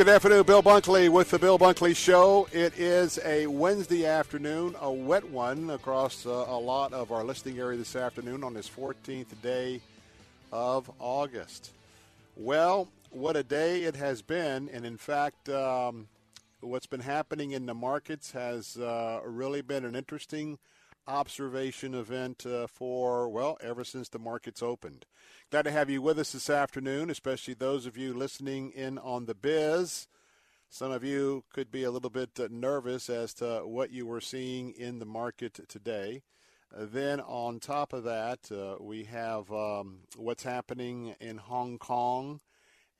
Good afternoon, Bill Bunkley with the Bill Bunkley Show. It is a Wednesday afternoon, a wet one across uh, a lot of our listening area this afternoon on this 14th day of August. Well, what a day it has been, and in fact, um, what's been happening in the markets has uh, really been an interesting observation event uh, for, well, ever since the markets opened. Glad to have you with us this afternoon, especially those of you listening in on the biz. Some of you could be a little bit uh, nervous as to what you were seeing in the market today. Uh, then, on top of that, uh, we have um, what's happening in Hong Kong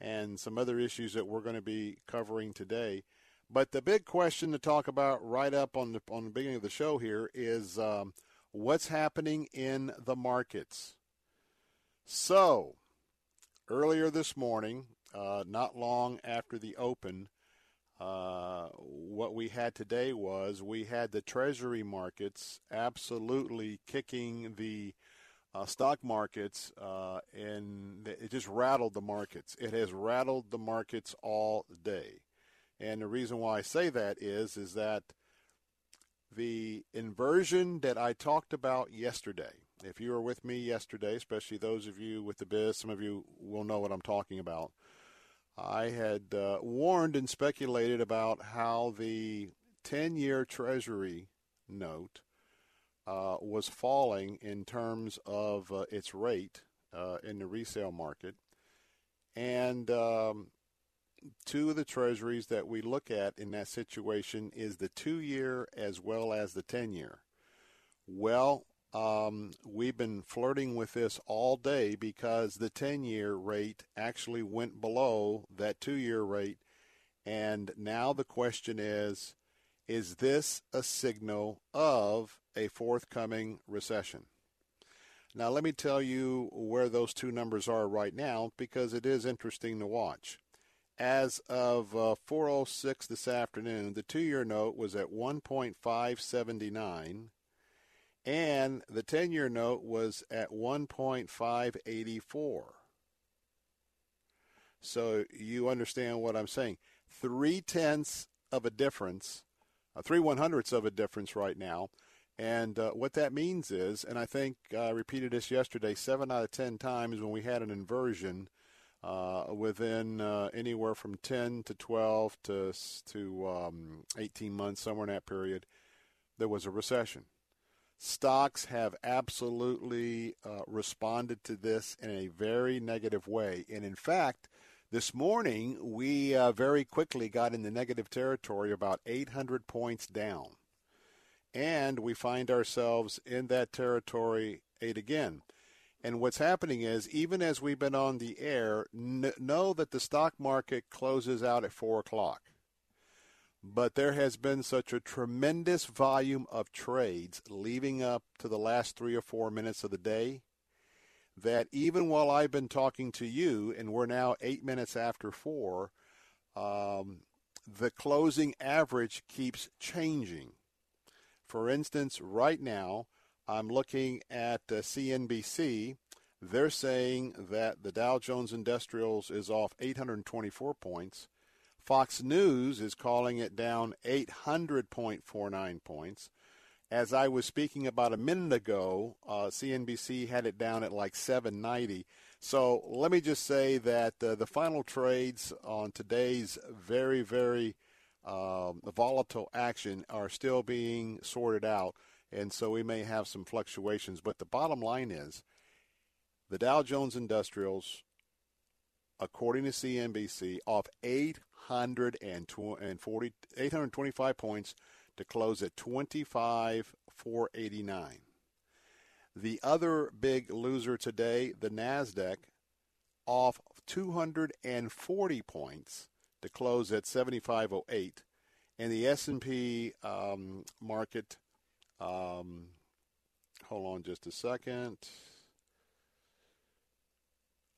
and some other issues that we're going to be covering today. But the big question to talk about right up on the on the beginning of the show here is um, what's happening in the markets. So, earlier this morning, uh, not long after the open, uh, what we had today was we had the Treasury markets absolutely kicking the uh, stock markets, uh, and it just rattled the markets. It has rattled the markets all day, and the reason why I say that is is that the inversion that I talked about yesterday if you were with me yesterday, especially those of you with the biz, some of you will know what I'm talking about. I had uh, warned and speculated about how the 10 year Treasury note uh, was falling in terms of uh, its rate uh, in the resale market. And um, two of the Treasuries that we look at in that situation is the two year as well as the 10 year. Well, um, we've been flirting with this all day because the 10 year rate actually went below that two year rate. And now the question is is this a signal of a forthcoming recession? Now, let me tell you where those two numbers are right now because it is interesting to watch. As of uh, 406 this afternoon, the two year note was at 1.579 and the 10 year note was at 1.584. So you understand what I'm saying. Three tenths of a difference, uh, three one hundredths of a difference right now. And uh, what that means is, and I think I repeated this yesterday, seven out of ten times when we had an inversion within uh, anywhere from 10 to 12 to, to um, 18 months, somewhere in that period, there was a recession stocks have absolutely uh, responded to this in a very negative way. And in fact, this morning we uh, very quickly got in the negative territory, about 800 points down. And we find ourselves in that territory eight again. And what's happening is, even as we've been on the air, n- know that the stock market closes out at 4 o'clock but there has been such a tremendous volume of trades leading up to the last three or four minutes of the day that even while I've been talking to you, and we're now eight minutes after four, um, the closing average keeps changing. For instance, right now, I'm looking at uh, CNBC. They're saying that the Dow Jones Industrials is off 824 points. Fox News is calling it down 800.49 points. As I was speaking about a minute ago, uh, CNBC had it down at like 790. So let me just say that uh, the final trades on today's very, very um, volatile action are still being sorted out. And so we may have some fluctuations. But the bottom line is the Dow Jones Industrials, according to CNBC, off 840, 825 points to close at 25,489. The other big loser today, the Nasdaq, off 240 points to close at 7508, and the S&P um, market. Um, hold on just a second.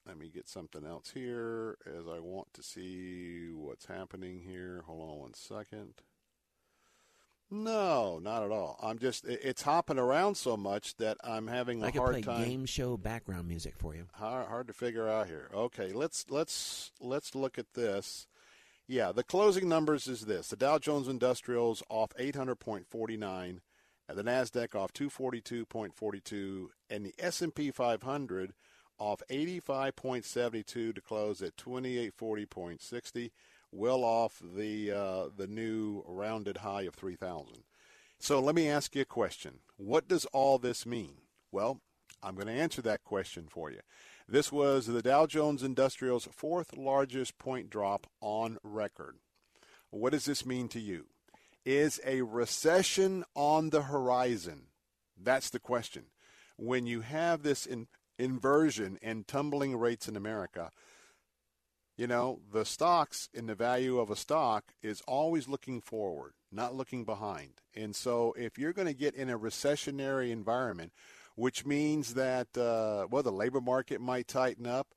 Let me get something else here as I want to see what's happening here. Hold on one second. No, not at all. I'm just it's hopping around so much that I'm having a I could hard play time. game show background music for you. Hard, hard to figure out here. Okay, let's let's let's look at this. Yeah, the closing numbers is this: the Dow Jones Industrials off 800.49, and the Nasdaq off 242.42, and the S&P 500 off 85.72 to close at 2840.60 well off the uh, the new rounded high of 3,000. So let me ask you a question. What does all this mean? Well, I'm going to answer that question for you. This was the Dow Jones Industrial's fourth largest point drop on record. What does this mean to you? Is a recession on the horizon? That's the question. When you have this in, inversion and tumbling rates in America, you know, the stocks in the value of a stock is always looking forward, not looking behind. And so if you're going to get in a recessionary environment, which means that, uh, well, the labor market might tighten up,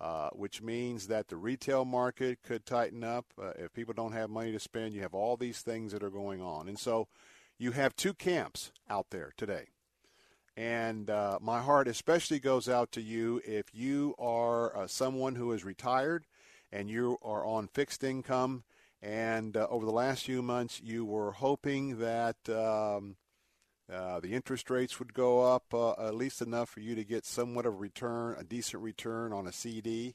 uh, which means that the retail market could tighten up. Uh, if people don't have money to spend, you have all these things that are going on. And so you have two camps out there today. And uh, my heart especially goes out to you if you are uh, someone who is retired and you are on fixed income, and uh, over the last few months you were hoping that um, uh, the interest rates would go up uh, at least enough for you to get somewhat of a return, a decent return on a CD.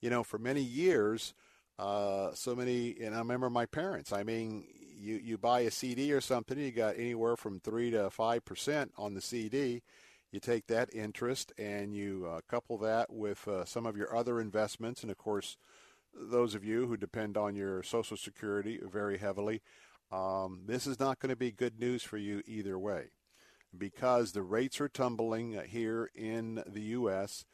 You know, for many years, uh, so many, and I remember my parents. I mean, you you buy a CD or something, you got anywhere from three to five percent on the CD. You take that interest and you uh, couple that with uh, some of your other investments, and of course, those of you who depend on your Social Security very heavily, um, this is not going to be good news for you either way because the rates are tumbling here in the U.S.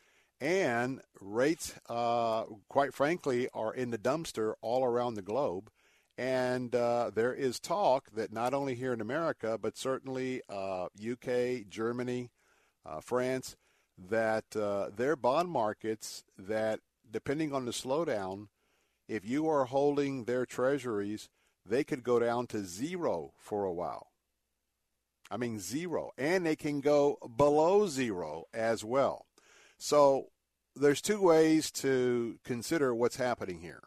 and rates, uh, quite frankly, are in the dumpster all around the globe. And uh, there is talk that not only here in America, but certainly uh, UK, Germany, uh, France, that uh, their bond markets that depending on the slowdown, if you are holding their treasuries, they could go down to zero for a while. I mean, zero. And they can go below zero as well. So there's two ways to consider what's happening here.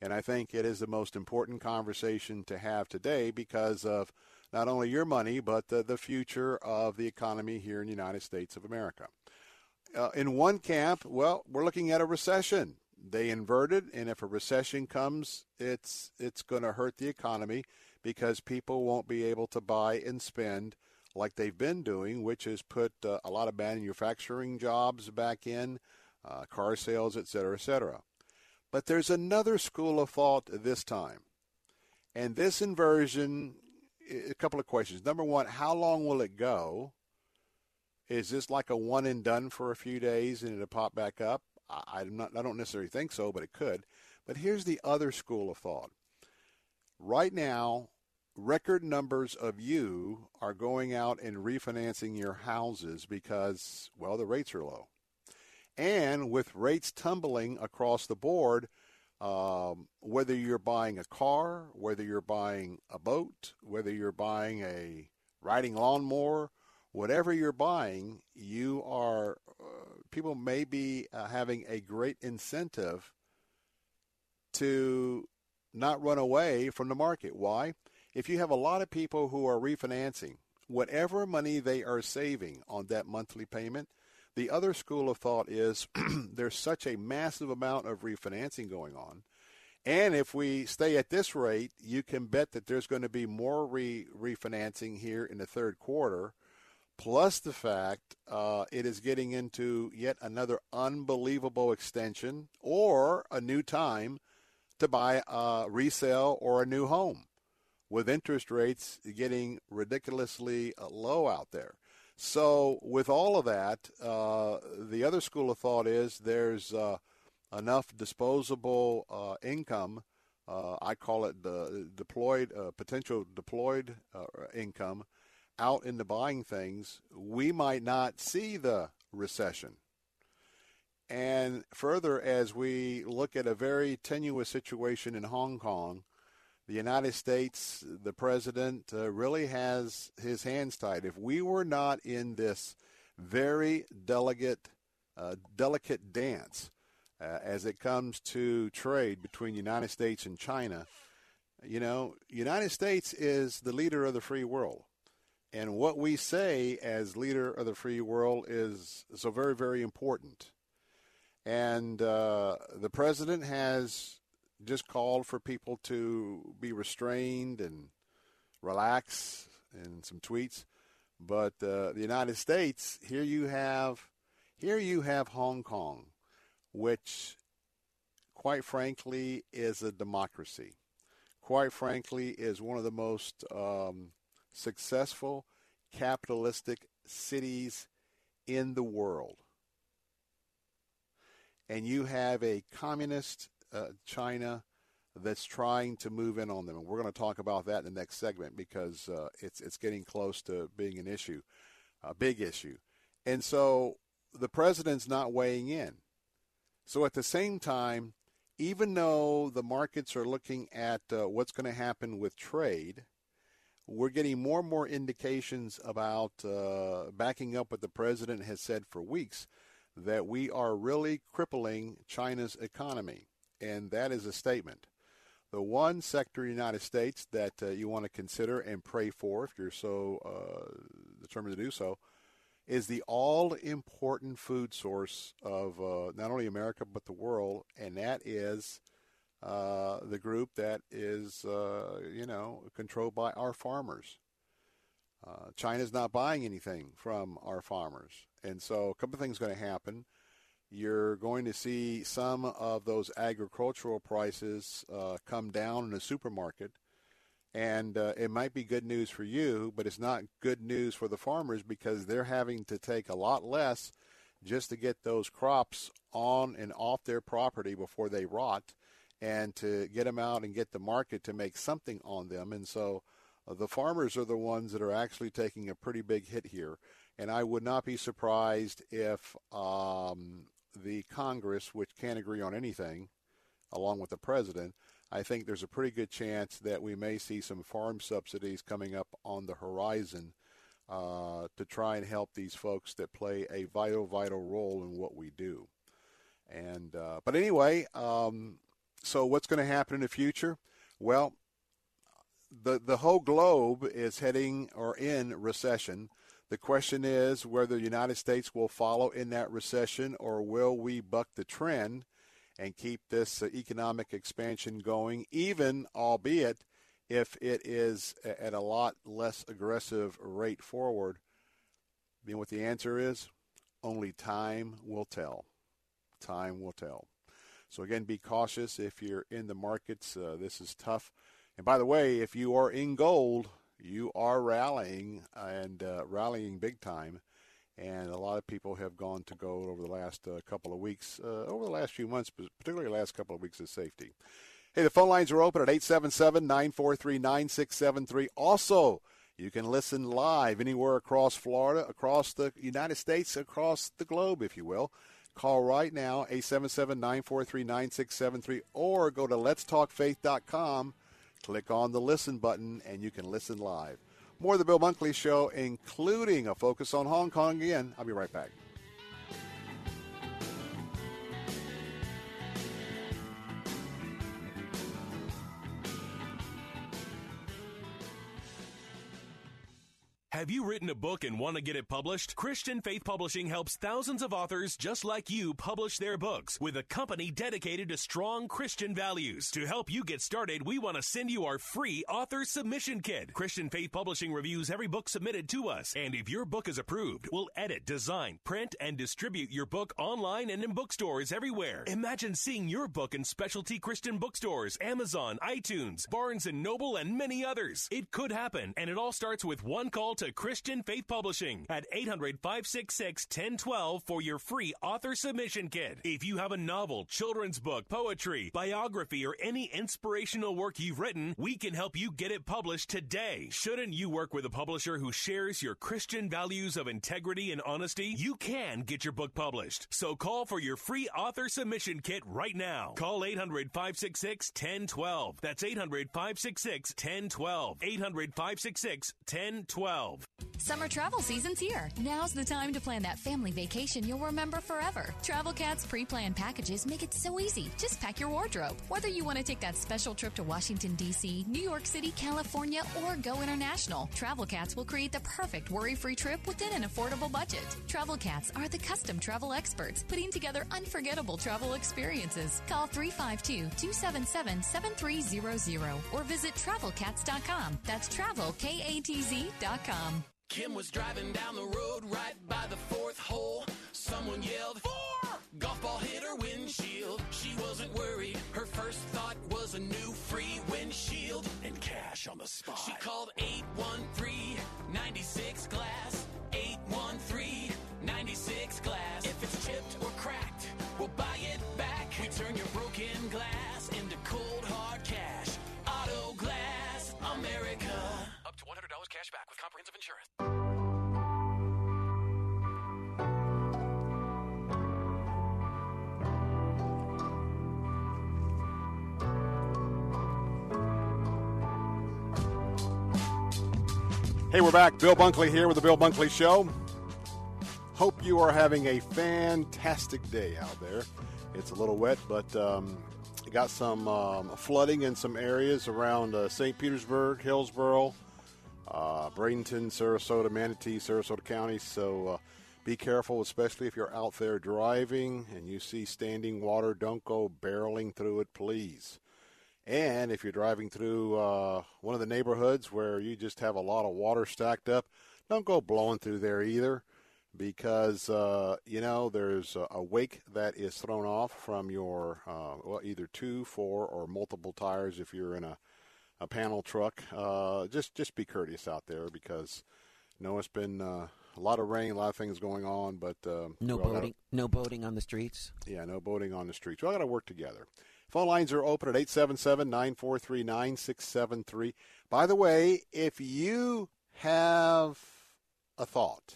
And I think it is the most important conversation to have today because of not only your money, but the, the future of the economy here in the United States of America. Uh, in one camp, well, we're looking at a recession. They inverted, and if a recession comes, it's it's going to hurt the economy because people won't be able to buy and spend like they've been doing, which has put uh, a lot of manufacturing jobs back in, uh, car sales, et cetera, et cetera. But there's another school of thought this time. And this inversion, a couple of questions. Number one, how long will it go? Is this like a one and done for a few days and it'll pop back up? I, am not, I don't necessarily think so, but it could. But here's the other school of thought. Right now, record numbers of you are going out and refinancing your houses because, well, the rates are low. And with rates tumbling across the board, um, whether you're buying a car, whether you're buying a boat, whether you're buying a riding lawnmower, whatever you're buying, you are uh, people may be uh, having a great incentive to not run away from the market. Why? If you have a lot of people who are refinancing, whatever money they are saving on that monthly payment, the other school of thought is there's such a massive amount of refinancing going on. And if we stay at this rate, you can bet that there's going to be more re- refinancing here in the third quarter plus the fact uh, it is getting into yet another unbelievable extension or a new time to buy a resale or a new home. with interest rates getting ridiculously uh, low out there. So, with all of that, uh, the other school of thought is there's uh, enough disposable uh, income. Uh, I call it the deployed uh, potential deployed income out into buying things. We might not see the recession. And further, as we look at a very tenuous situation in Hong Kong, the United States, the president, uh, really has his hands tied. If we were not in this very delicate, uh, delicate dance uh, as it comes to trade between the United States and China, you know, United States is the leader of the free world. And what we say as leader of the free world is so very, very important. And uh, the president has just called for people to be restrained and relax in some tweets. But uh, the United States, here you have, here you have Hong Kong, which, quite frankly, is a democracy. Quite frankly, is one of the most um, successful capitalistic cities in the world. And you have a communist uh, China that's trying to move in on them. And we're going to talk about that in the next segment because uh, it's, it's getting close to being an issue, a big issue. And so the president's not weighing in. So at the same time, even though the markets are looking at uh, what's going to happen with trade – we're getting more and more indications about uh, backing up what the president has said for weeks that we are really crippling China's economy. And that is a statement. The one sector in the United States that uh, you want to consider and pray for, if you're so uh, determined to do so, is the all important food source of uh, not only America but the world, and that is uh, the group that is, uh, you know, controlled by our farmers. Uh, China's not buying anything from our farmers. And so a couple of things going to happen. You're going to see some of those agricultural prices uh, come down in the supermarket. And uh, it might be good news for you, but it's not good news for the farmers because they're having to take a lot less just to get those crops on and off their property before they rot and to get them out and get the market to make something on them. And so uh, the farmers are the ones that are actually taking a pretty big hit here. And I would not be surprised if um, the Congress, which can't agree on anything, along with the president, I think there's a pretty good chance that we may see some farm subsidies coming up on the horizon uh, to try and help these folks that play a vital, vital role in what we do. And uh, but anyway, um, so what's going to happen in the future? Well, the the whole globe is heading or in recession. The question is whether the United States will follow in that recession or will we buck the trend and keep this uh, economic expansion going, even albeit if it is at a lot less aggressive rate forward. Then what the answer is, only time will tell. Time will tell. So again, be cautious if you're in the markets. Uh, this is tough. And by the way, if you are in gold, you are rallying and uh, rallying big time. And a lot of people have gone to gold over the last uh, couple of weeks, uh, over the last few months, particularly the last couple of weeks of safety. Hey, the phone lines are open at 877 943 9673. Also, you can listen live anywhere across Florida, across the United States, across the globe, if you will. Call right now, 877-943-9673, or go to letstalkfaith.com, click on the listen button, and you can listen live. More of the Bill Bunkley Show, including a focus on Hong Kong again. I'll be right back. Have you written a book and want to get it published? Christian Faith Publishing helps thousands of authors just like you publish their books with a company dedicated to strong Christian values. To help you get started, we want to send you our free author submission kit. Christian Faith Publishing reviews every book submitted to us, and if your book is approved, we'll edit, design, print, and distribute your book online and in bookstores everywhere. Imagine seeing your book in specialty Christian bookstores, Amazon, iTunes, Barnes and Noble, and many others. It could happen, and it all starts with one call to Christian Faith Publishing at 800 566 1012 for your free author submission kit. If you have a novel, children's book, poetry, biography, or any inspirational work you've written, we can help you get it published today. Shouldn't you work with a publisher who shares your Christian values of integrity and honesty? You can get your book published. So call for your free author submission kit right now. Call 800 566 1012. That's 800 566 1012. 800 566 1012. Summer travel season's here. Now's the time to plan that family vacation you'll remember forever. Travel Cat's pre planned packages make it so easy. Just pack your wardrobe. Whether you want to take that special trip to Washington, D.C., New York City, California, or go international, Travel Cats will create the perfect worry free trip within an affordable budget. Travel Cats are the custom travel experts putting together unforgettable travel experiences. Call 352 277 7300 or visit travelcats.com. That's travelkatz.com. Kim was driving down the road right by the fourth hole. Someone yelled, Four! Golf ball hit her windshield. She wasn't worried. Her first thought was a new free windshield and cash on the spot. She called 813 96 Glass. Cash back with comprehensive insurance. Hey, we're back. Bill Bunkley here with the Bill Bunkley Show. Hope you are having a fantastic day out there. It's a little wet, but um, got some um, flooding in some areas around uh, St. Petersburg, Hillsborough, uh, Bradenton, Sarasota, Manatee, Sarasota County. So uh, be careful, especially if you're out there driving and you see standing water. Don't go barreling through it, please. And if you're driving through uh, one of the neighborhoods where you just have a lot of water stacked up, don't go blowing through there either because, uh, you know, there's a, wake that is thrown off from your, uh, well, either two, four, or multiple tires if you're in a, a panel truck. Uh, just, just be courteous out there because, you know, it's been uh, a lot of rain, a lot of things going on, but. Uh, No all gotta- boating. No boating on the streets. yeah, no boating on the streets. We all got to work together. Phone lines are open at 877 943 9673. By the way, if you have a thought,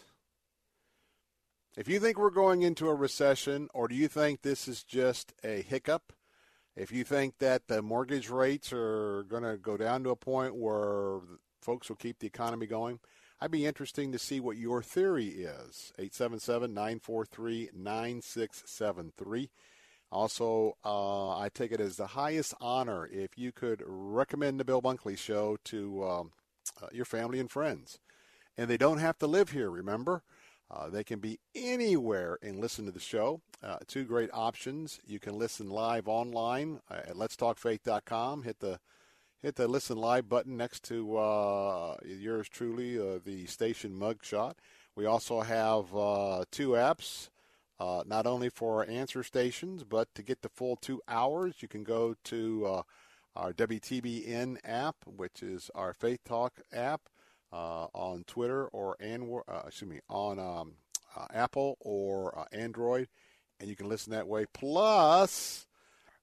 if you think we're going into a recession, or do you think this is just a hiccup, if you think that the mortgage rates are going to go down to a point where folks will keep the economy going, I'd be interesting to see what your theory is. 877 943 9673. Also, uh, I take it as the highest honor if you could recommend the Bill Bunkley Show to um, uh, your family and friends. And they don't have to live here, remember? Uh, they can be anywhere and listen to the show. Uh, two great options. You can listen live online at letstalkfaith.com. Hit the hit the listen live button next to uh, yours truly, uh, the station mugshot. We also have uh, two apps, uh, not only for answer stations, but to get the full two hours, you can go to uh, our WTBN app, which is our Faith Talk app uh, on Twitter or Anwar, uh, excuse me on um, uh, Apple or uh, Android, and you can listen that way. Plus,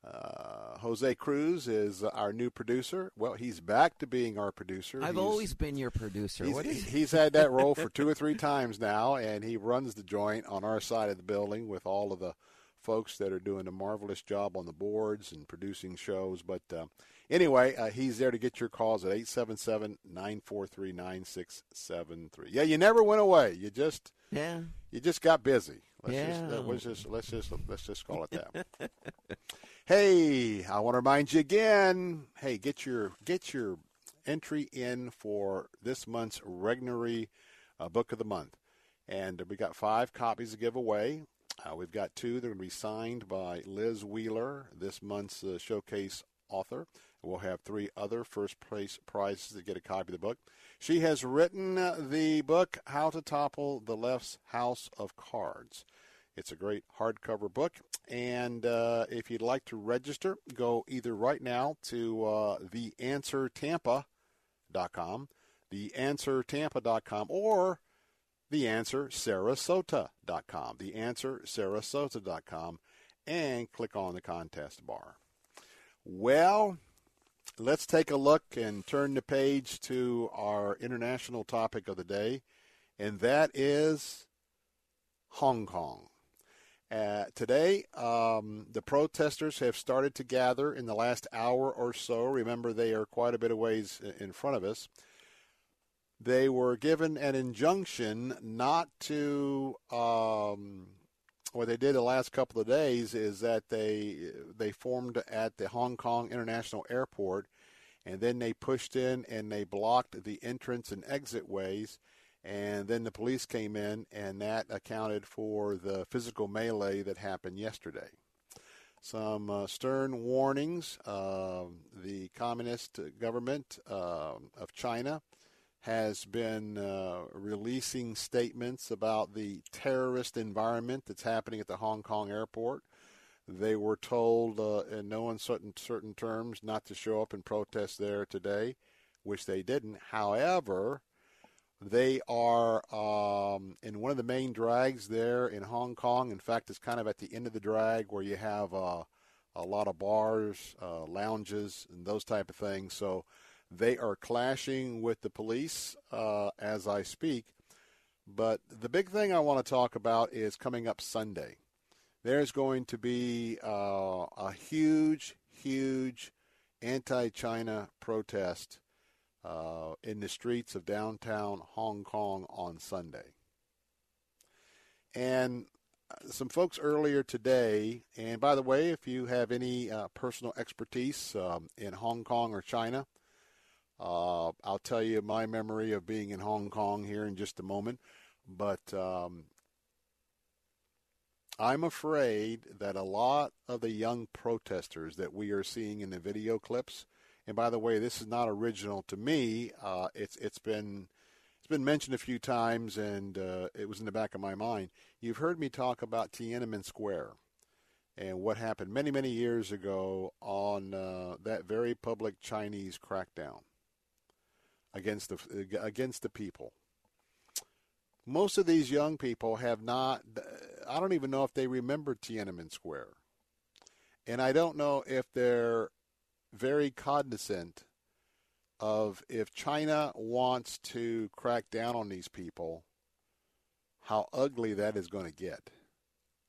uh, Jose Cruz is our new producer. Well, he's back to being our producer. I've He's- always been your producer. He's, is he's had that role for two or three times now, and he runs the joint on our side of the building with all of the folks that are doing a marvelous job on the boards and producing shows. But uh, anyway, uh, he's there to get your calls at 877 943 9673. Yeah, you never went away. You just Yeah. you just got busy. Let's just, Yeah. uh, let's just let's just let's just call it that. hey, I want to remind you again. Hey, get your get your entry in for this month's Regnery uh, book of the month. And we got five copies to give away. Uh, we've got two that are going to be signed by Liz Wheeler, this month's uh, showcase author. We'll have three other first place prizes to get a copy of the book. She has written uh, the book, How to Topple the Left's House of Cards. It's a great hardcover book. And uh, if you'd like to register, go either right now to uh, theanswertampa.com, theanswertampa.com, or theanswersarasota.com, theanswersarasota.com, and click on the contest bar. Well, let's take a look and turn the page to our international topic of the day, and that is Hong Kong. Uh, today, um, the protesters have started to gather in the last hour or so. Remember, they are quite a bit of ways in front of us. They were given an injunction not to. Um, what they did the last couple of days is that they they formed at the Hong Kong International Airport, and then they pushed in and they blocked the entrance and exit ways and then the police came in, and that accounted for the physical melee that happened yesterday. Some uh, stern warnings. Uh, the communist government uh, of China has been uh, releasing statements about the terrorist environment that's happening at the Hong Kong airport. They were told uh, in no uncertain certain terms not to show up and protest there today, which they didn't. However, they are um, in one of the main drags there in Hong Kong. In fact, it's kind of at the end of the drag where you have uh, a lot of bars, uh, lounges, and those type of things. So they are clashing with the police uh, as I speak. But the big thing I want to talk about is coming up Sunday. There's going to be uh, a huge, huge anti-China protest uh, in the streets of downtown Hong Kong on Sunday. And some folks earlier today, and by the way, if you have any uh, personal expertise um, in Hong Kong or China, uh, I'll tell you my memory of being in Hong Kong here in just a moment. But um, I'm afraid that a lot of the young protesters that we are seeing in the video clips and by the way, this is not original to me. Uh, it's it's been it's been mentioned a few times, and uh, it was in the back of my mind. You've heard me talk about Tiananmen Square and what happened many many years ago on uh, that very public Chinese crackdown against the uh, against the people. Most of these young people have not. I don't even know if they remember Tiananmen Square, and I don't know if they're very cognizant of if China wants to crack down on these people, how ugly that is going to get,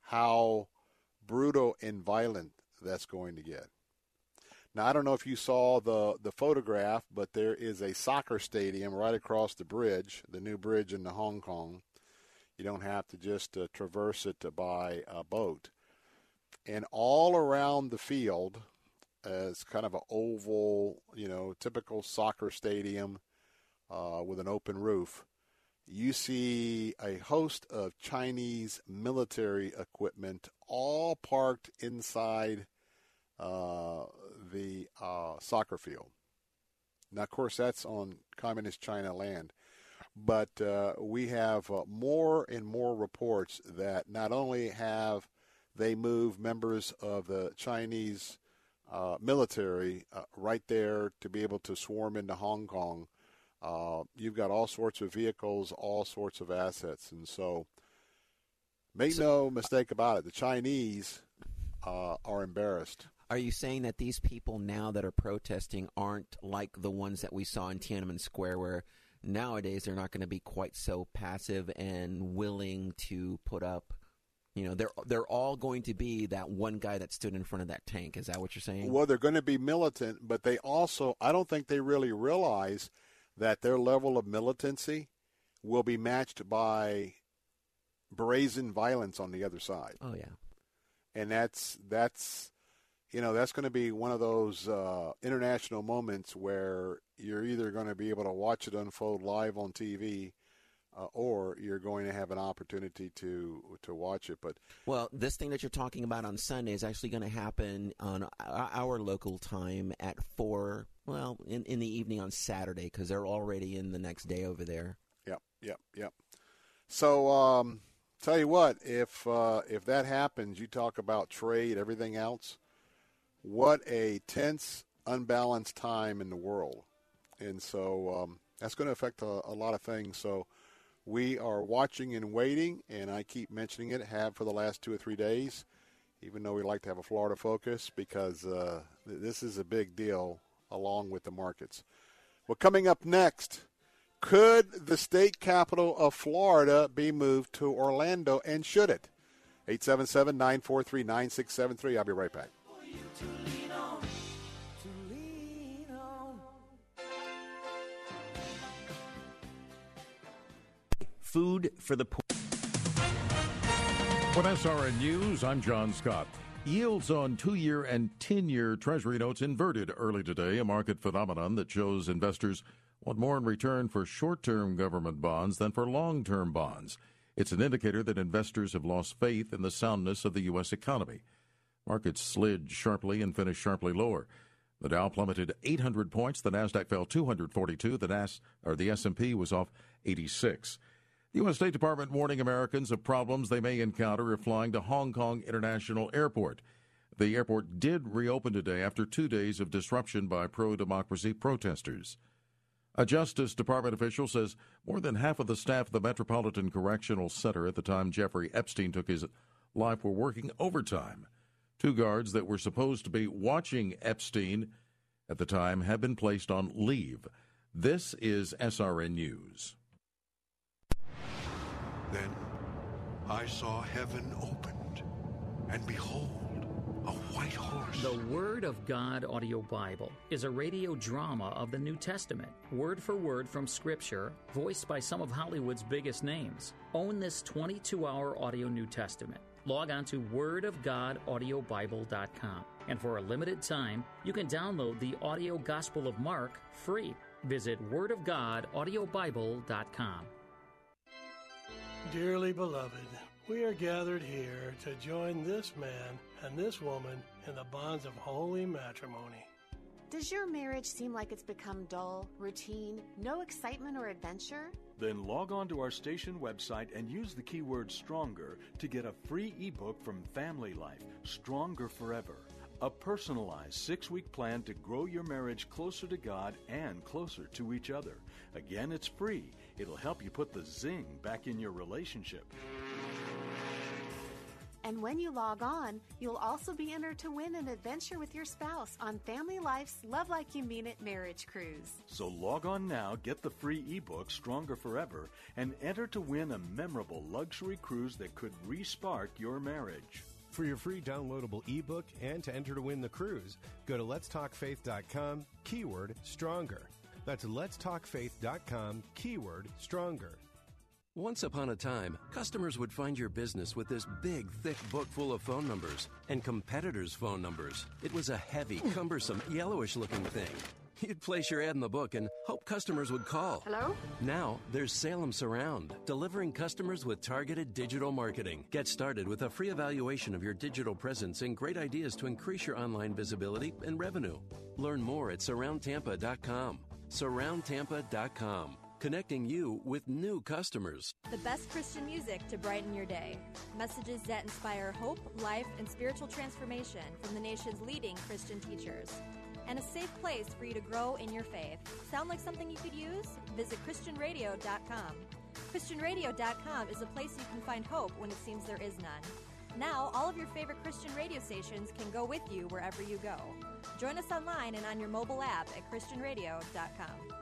how brutal and violent that's going to get. Now I don't know if you saw the the photograph, but there is a soccer stadium right across the bridge, the new bridge in Hong Kong. You don't have to just uh, traverse it by a boat. And all around the field as kind of an oval, you know, typical soccer stadium uh, with an open roof. You see a host of Chinese military equipment all parked inside uh, the uh, soccer field. Now, of course, that's on communist China land. But uh, we have uh, more and more reports that not only have they moved members of the Chinese uh, military uh, right there to be able to swarm into Hong Kong. Uh, you've got all sorts of vehicles, all sorts of assets, and so make so, no mistake about it. The Chinese uh, are embarrassed. Are you saying that these people now that are protesting aren't like the ones that we saw in Tiananmen Square, where nowadays they're not going to be quite so passive and willing to put up you know, they're they're all going to be that one guy that stood in front of that tank. Is that what you're saying? Well, they're going to be militant, but they also I don't think they really realize that their level of militancy will be matched by brazen violence on the other side. Oh yeah. And that's that's you know, that's going to be one of those uh, international moments where you're either going to be able to watch it unfold live on TV uh, or you're going to have an opportunity to to watch it. But Well, this thing that you're talking about on Sunday is actually going to happen on our our local time at four. Well, in in the evening on Saturday because they're already in the next day over there. Yep, yep, yep. So, um, tell you what, if uh, if that happens, you talk about trade, everything else. What a tense, unbalanced time in the world, and so um, that's going to affect a, a lot of things. So, we are watching and waiting, and I keep mentioning it, have for the last two or three days, even though we like to have a Florida focus because uh, this is a big deal along with the markets. Well, coming up next. Could the state capital of Florida be moved to Orlando, and should it? 877 943 9673. I'll be right back. Food for the poor. With SRN News, I'm John Scott. Yields on two year and 10 year Treasury notes inverted early today, a market phenomenon that shows investors want more in return for short term government bonds than for long term bonds. It's an indicator that investors have lost faith in the soundness of the U.S. economy. Markets slid sharply and finished sharply lower. The Dow plummeted 800 points. The Nasdaq fell 242. The Nas or the S&P was off 86. The U.S. State Department warning Americans of problems they may encounter if flying to Hong Kong International Airport. The airport did reopen today after two days of disruption by pro democracy protesters. A Justice Department official says more than half of the staff of the Metropolitan Correctional Center at the time Jeffrey Epstein took his life were working overtime. Two guards that were supposed to be watching Epstein at the time have been placed on leave. This is SRN News. Then I saw heaven opened, and behold, a white horse. The Word of God Audio Bible is a radio drama of the New Testament, word for word from Scripture, voiced by some of Hollywood's biggest names. Own this 22 hour audio New Testament. Log on to wordofgodaudiobible.com. And for a limited time, you can download the audio Gospel of Mark free. Visit wordofgodaudiobible.com. Dearly beloved, we are gathered here to join this man and this woman in the bonds of holy matrimony. Does your marriage seem like it's become dull, routine, no excitement or adventure? Then log on to our station website and use the keyword stronger to get a free ebook from Family Life Stronger Forever. A personalized six week plan to grow your marriage closer to God and closer to each other. Again, it's free. It'll help you put the zing back in your relationship. And when you log on, you'll also be entered to win an adventure with your spouse on Family Life's Love Like You Mean It marriage cruise. So log on now, get the free ebook Stronger Forever, and enter to win a memorable luxury cruise that could respark your marriage. For your free downloadable ebook and to enter to win the cruise, go to letstalkfaith.com, keyword stronger. That's letstalkfaith.com, keyword stronger. Once upon a time, customers would find your business with this big, thick book full of phone numbers and competitors' phone numbers. It was a heavy, hmm. cumbersome, yellowish looking thing. You'd place your ad in the book and hope customers would call. Hello? Now, there's Salem Surround, delivering customers with targeted digital marketing. Get started with a free evaluation of your digital presence and great ideas to increase your online visibility and revenue. Learn more at surroundtampa.com. Surroundtampa.com, connecting you with new customers. The best Christian music to brighten your day. Messages that inspire hope, life, and spiritual transformation from the nation's leading Christian teachers. And a safe place for you to grow in your faith. Sound like something you could use? Visit ChristianRadio.com. ChristianRadio.com is a place you can find hope when it seems there is none. Now, all of your favorite Christian radio stations can go with you wherever you go. Join us online and on your mobile app at ChristianRadio.com.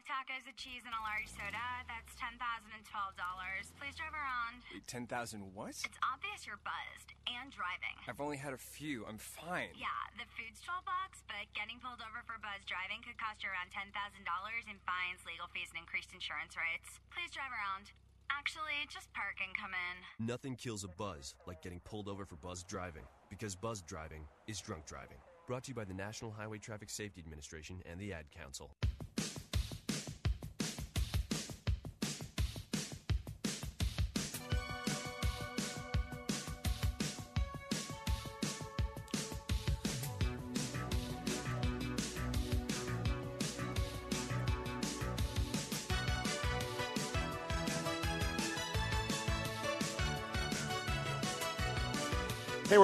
five tacos of cheese and a large soda. That's ten thousand and twelve dollars. Please drive around. Wait, 10,000 what? It's obvious you're buzzed and driving. I've only had a few. I'm fine. Yeah, the food's twelve bucks, but getting pulled over for buzz driving could cost you around ten thousand dollars in fines, legal fees, and increased insurance rates. Please drive around. Actually, just park and come in. Nothing kills a buzz like getting pulled over for buzz driving, because buzz driving is drunk driving. Brought to you by the National Highway Traffic Safety Administration and the Ad Council.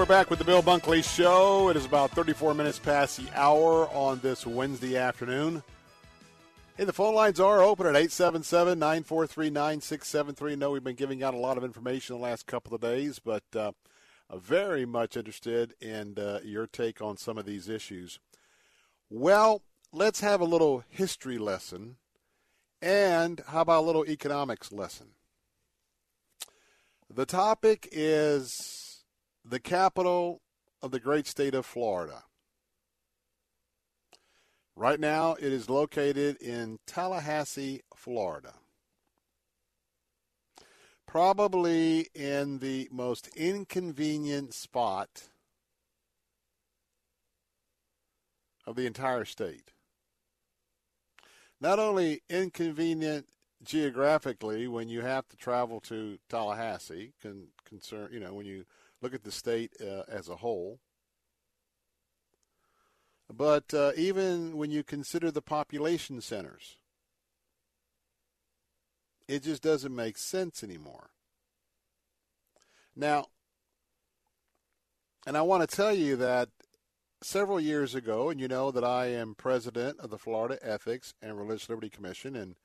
Back with the Bill Bunkley Show. It is about 34 minutes past the hour on this Wednesday afternoon. Hey, the phone lines are open at 877 943 9673. I know we've been giving out a lot of information the last couple of days, but uh, very much interested in uh, your take on some of these issues. Well, let's have a little history lesson, and how about a little economics lesson? The topic is the capital of the great state of Florida. Right now, it is located in Tallahassee, Florida. Probably in the most inconvenient spot of the entire state. Not only inconvenient geographically when you have to travel to Tallahassee, con- concern, you know, when you look at the state uh, as a whole. But uh, even when you consider the population centers, it just doesn't make sense anymore. Now, and I want to tell you that several years ago, and you know that I am president of the Florida Ethics and Religious Liberty Commission, and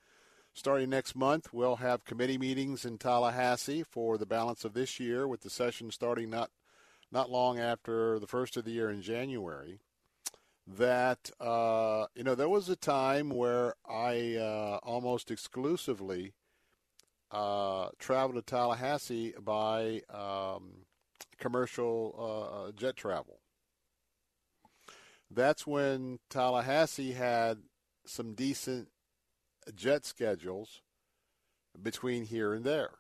Starting next month, we'll have committee meetings in Tallahassee for the balance of this year, with the session starting not not long after the first of the year in January. That uh, you know, there was a time where I uh, almost exclusively uh, traveled to Tallahassee by um, commercial uh, jet travel. That's when Tallahassee had some decent jet schedules between here and there.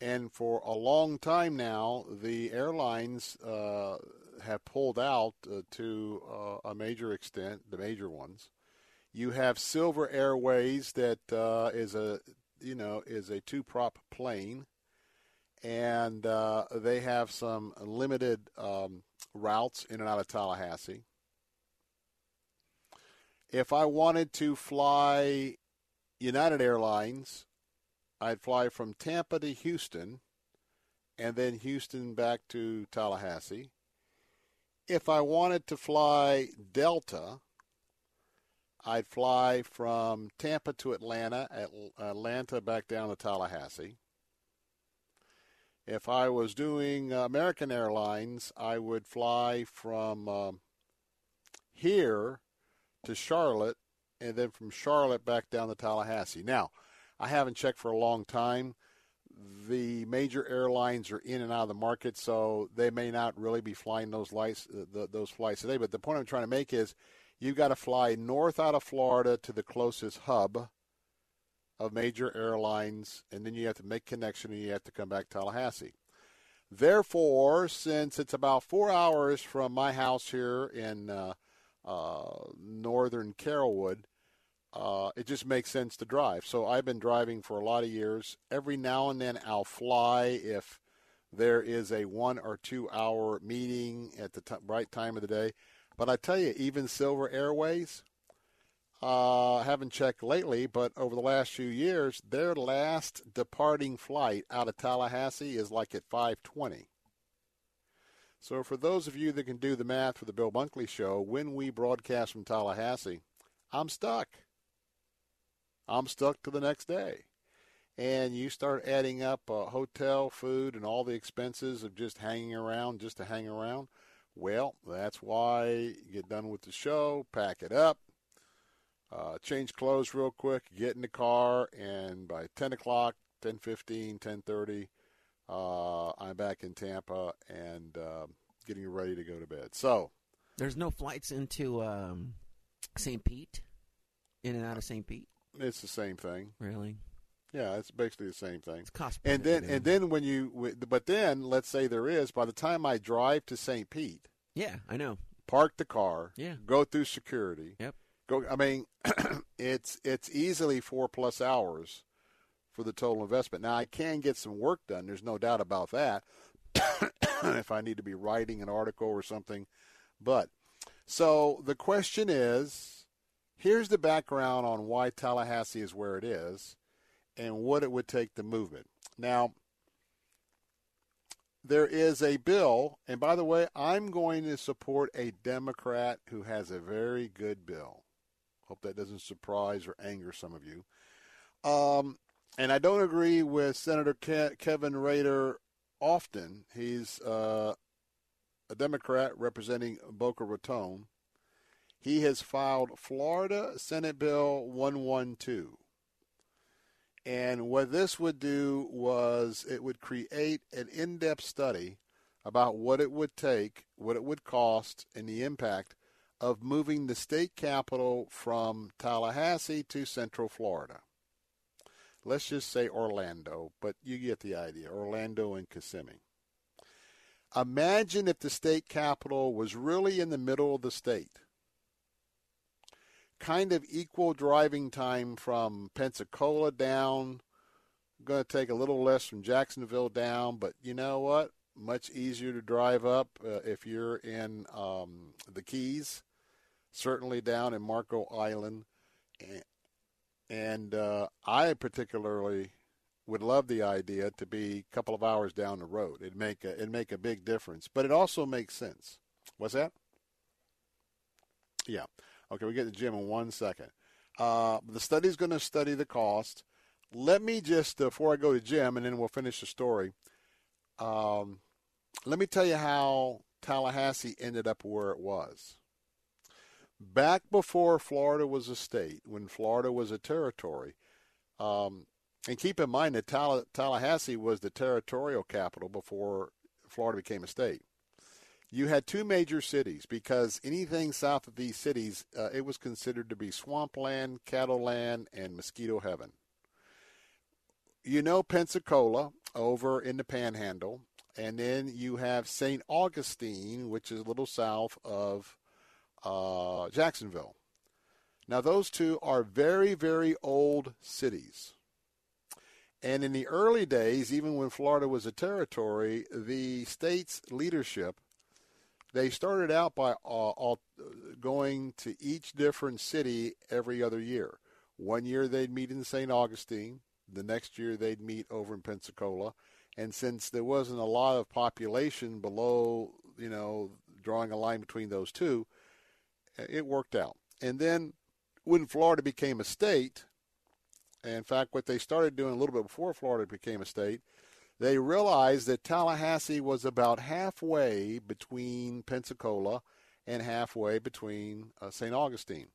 And for a long time now, the airlines uh, have pulled out uh, to uh, a major extent, the major ones. You have Silver Airways that uh, is a you know is a two prop plane, and uh, they have some limited um, routes in and out of Tallahassee if I wanted to fly United Airlines, I'd fly from Tampa to Houston and then Houston back to Tallahassee. If I wanted to fly Delta, I'd fly from Tampa to Atlanta, Atlanta back down to Tallahassee. If I was doing American Airlines, I would fly from um, here to Charlotte, and then from Charlotte back down to Tallahassee. Now, I haven't checked for a long time. The major airlines are in and out of the market, so they may not really be flying those lights, uh, those flights today. But the point I'm trying to make is, you've got to fly north out of Florida to the closest hub of major airlines, and then you have to make connection, and you have to come back to Tallahassee. Therefore, since it's about four hours from my house here in uh, uh, northern Carrollwood, uh, it just makes sense to drive. So I've been driving for a lot of years. Every now and then I'll fly if there is a one or two hour meeting at the t- right time of the day. But I tell you, even Silver Airways, uh, haven't checked lately, but over the last few years, their last departing flight out of Tallahassee is like at 520. So, for those of you that can do the math for the Bill Bunkley Show, when we broadcast from Tallahassee, I'm stuck. I'm stuck to the next day. And you start adding up uh, hotel, food, and all the expenses of just hanging around just to hang around. Well, that's why you get done with the show, pack it up, uh, change clothes real quick, get in the car, and by 10 o'clock, 10.15, 10.30, uh, I'm back in Tampa and uh, getting ready to go to bed. So there's no flights into um, St. Pete, in and out of St. Pete. It's the same thing. Really? Yeah, it's basically the same thing. It's cost and then and then when you but then let's say there is by the time I drive to St. Pete. Yeah, I know. Park the car. Yeah. Go through security. Yep. Go. I mean, it's it's easily four plus hours for the total investment. Now I can get some work done. There's no doubt about that. if I need to be writing an article or something, but so the question is, here's the background on why Tallahassee is where it is and what it would take to move it. Now, there is a bill, and by the way, I'm going to support a Democrat who has a very good bill. Hope that doesn't surprise or anger some of you. Um, and I don't agree with Senator Ke- Kevin Rader often. He's uh, a Democrat representing Boca Raton. He has filed Florida Senate Bill 112. And what this would do was it would create an in depth study about what it would take, what it would cost, and the impact of moving the state capital from Tallahassee to Central Florida. Let's just say Orlando, but you get the idea Orlando and Kissimmee. Imagine if the state capital was really in the middle of the state. Kind of equal driving time from Pensacola down. Going to take a little less from Jacksonville down, but you know what? Much easier to drive up uh, if you're in um, the Keys, certainly down in Marco Island. And, uh, I particularly would love the idea to be a couple of hours down the road. It'd make a, it'd make a big difference, but it also makes sense. What's that? Yeah. Okay, we get to Jim in one second. Uh, the study's going to study the cost. Let me just, uh, before I go to Jim, and then we'll finish the story, um, let me tell you how Tallahassee ended up where it was. Back before Florida was a state, when Florida was a territory, um, and keep in mind that Tallahassee was the territorial capital before Florida became a state. You had two major cities because anything south of these cities, uh, it was considered to be swampland, cattle land, and mosquito heaven. You know Pensacola over in the Panhandle, and then you have St. Augustine, which is a little south of uh, Jacksonville. Now, those two are very, very old cities. And in the early days, even when Florida was a territory, the state's leadership, they started out by uh, going to each different city every other year. One year they'd meet in St. Augustine. The next year they'd meet over in Pensacola. And since there wasn't a lot of population below, you know, drawing a line between those two, it worked out. And then when Florida became a state, in fact, what they started doing a little bit before Florida became a state, they realized that Tallahassee was about halfway between Pensacola and halfway between uh, St. Augustine.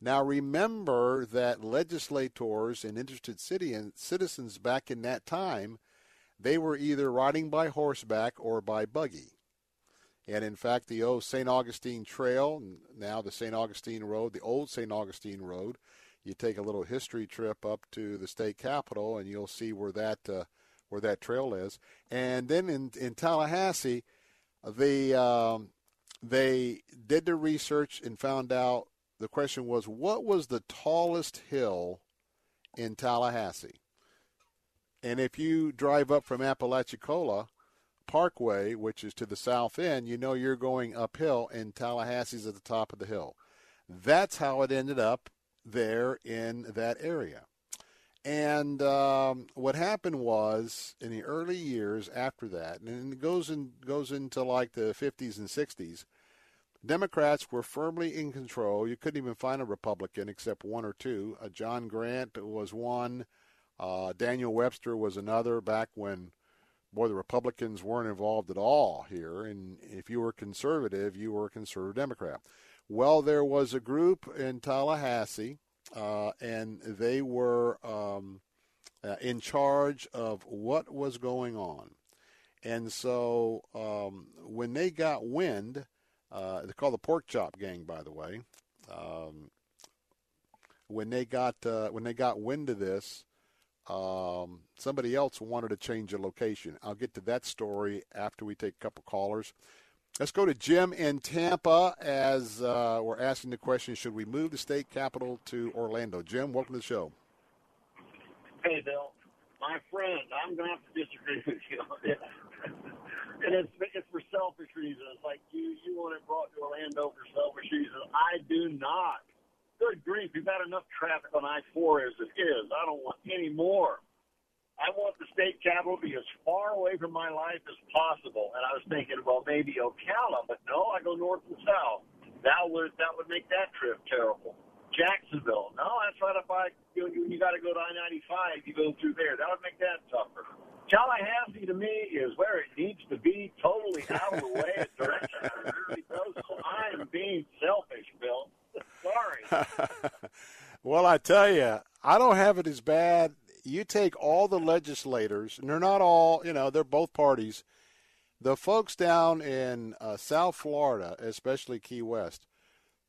Now, remember that legislators and interested city and citizens back in that time, they were either riding by horseback or by buggy. And in fact, the old St. Augustine Trail, now the St. Augustine Road, the old St. Augustine Road, you take a little history trip up to the state capitol, and you'll see where that uh, where that trail is. And then in in Tallahassee, the um, they did the research and found out the question was what was the tallest hill in Tallahassee. And if you drive up from Apalachicola Parkway, which is to the south end, you know you're going uphill, and Tallahassee's at the top of the hill. That's how it ended up there in that area. And um, what happened was in the early years after that, and it goes in goes into like the 50s and 60s, Democrats were firmly in control. You couldn't even find a Republican except one or two. Uh, John Grant was one. Uh, Daniel Webster was another. Back when, boy, the Republicans weren't involved at all here. And if you were conservative, you were a conservative Democrat. Well, there was a group in Tallahassee, uh, and they were um, uh, in charge of what was going on. And so um, when they got wind, uh, they're called the Pork Chop Gang, by the way. Um, when they got uh, when they got wind of this, um, somebody else wanted to change the location. I'll get to that story after we take a couple callers. Let's go to Jim in Tampa as uh, we're asking the question should we move the state capital to Orlando? Jim, welcome to the show. Hey, Bill. My friend, I'm going to have to disagree with you on this. and it's, it's for selfish reasons. Like you, you want it brought to Orlando for selfish reasons. I do not. Good grief, we've got enough traffic on I-4 as it is. I don't want any more. I want the state capital to be as far away from my life as possible. And I was thinking, well, maybe Ocala, but no, I go north and south. That would that would make that trip terrible. Jacksonville, no, that's right up by you. You, you got to go to I-95. You go through there. That would make that tougher. Tallahassee to me is where it needs to be, totally out of the way, a direction it really goes. So I'm being selfish, Bill. Sorry. well, I tell you, I don't have it as bad. You take all the legislators, and they're not all, you know, they're both parties. The folks down in uh, South Florida, especially Key West,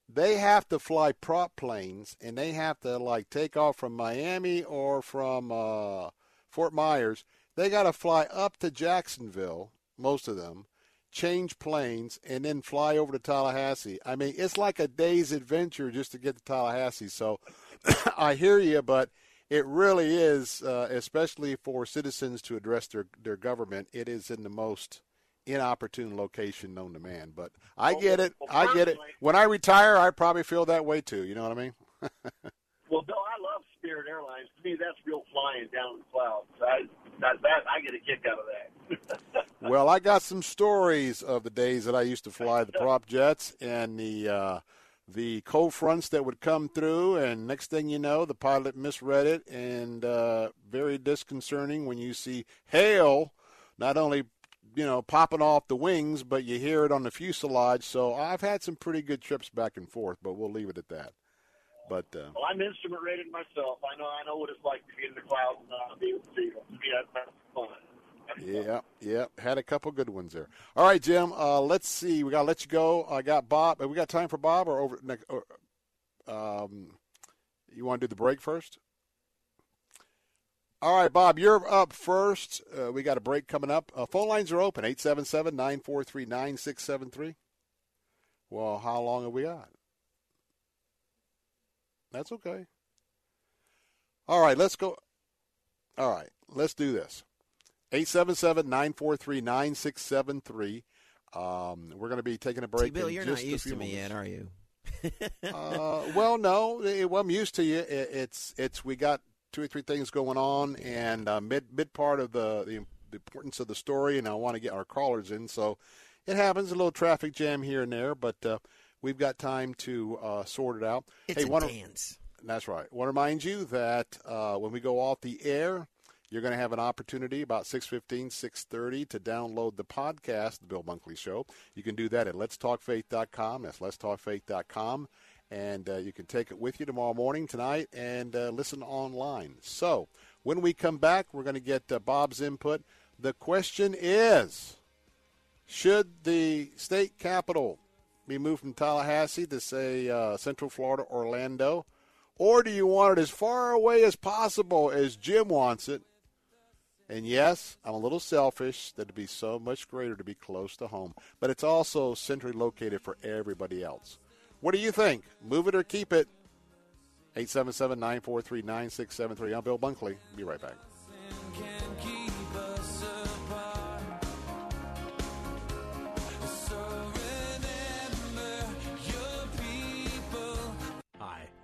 they have to fly prop planes, and they have to like take off from Miami or from uh, Fort Myers. They got to fly up to Jacksonville, most of them, change planes, and then fly over to Tallahassee. I mean, it's like a day's adventure just to get to Tallahassee. So I hear you, but it really is, uh, especially for citizens to address their, their government, it is in the most inopportune location known to man. But I get it. I get it. When I retire, I probably feel that way too. You know what I mean? well, Bill, I love Spirit Airlines. To me, that's real flying down the clouds. I, that, that I get a kick out of that. well, I got some stories of the days that I used to fly the prop jets and the uh, the cold fronts that would come through, and next thing you know, the pilot misread it, and uh, very disconcerting when you see hail not only you know popping off the wings, but you hear it on the fuselage. So I've had some pretty good trips back and forth, but we'll leave it at that. But uh, well, I'm instrument rated myself. I know I know what it's like to be in the clouds and not be able to see them. Me, that's fun. Yeah, yeah, had a couple good ones there. All right, Jim. Uh, let's see. We got to let you go. I got Bob. We got time for Bob, or over next? Or, um, you want to do the break first? All right, Bob, you're up first. Uh, we got a break coming up. Uh, phone lines are open 877 943 9673. Well, how long have we got? That's okay. All right, let's go. All right, let's do this. 877 943 9673. Um, we're going to be taking a break. Bill, you're not used to me yet, are you? uh, well, no. Well, I'm used to you. It, it's it's we got two or three things going on, and uh, mid mid part of the, the the importance of the story, and I want to get our callers in. So it happens a little traffic jam here and there, but uh, we've got time to uh, sort it out. It's hey, a dance. That's right. want to remind you that uh, when we go off the air, you're going to have an opportunity about 6.15, 6.30 to download the podcast, The Bill Bunkley Show. You can do that at letstalkfaith.com. That's letstalkfaith.com. And uh, you can take it with you tomorrow morning, tonight, and uh, listen online. So when we come back, we're going to get uh, Bob's input. The question is, should the state capital be moved from Tallahassee to, say, uh, Central Florida, Orlando? Or do you want it as far away as possible as Jim wants it? And yes, I'm a little selfish that it'd be so much greater to be close to home, but it's also centrally located for everybody else. What do you think? Move it or keep it? 877 943 9673. I'm Bill Bunkley. Be right back.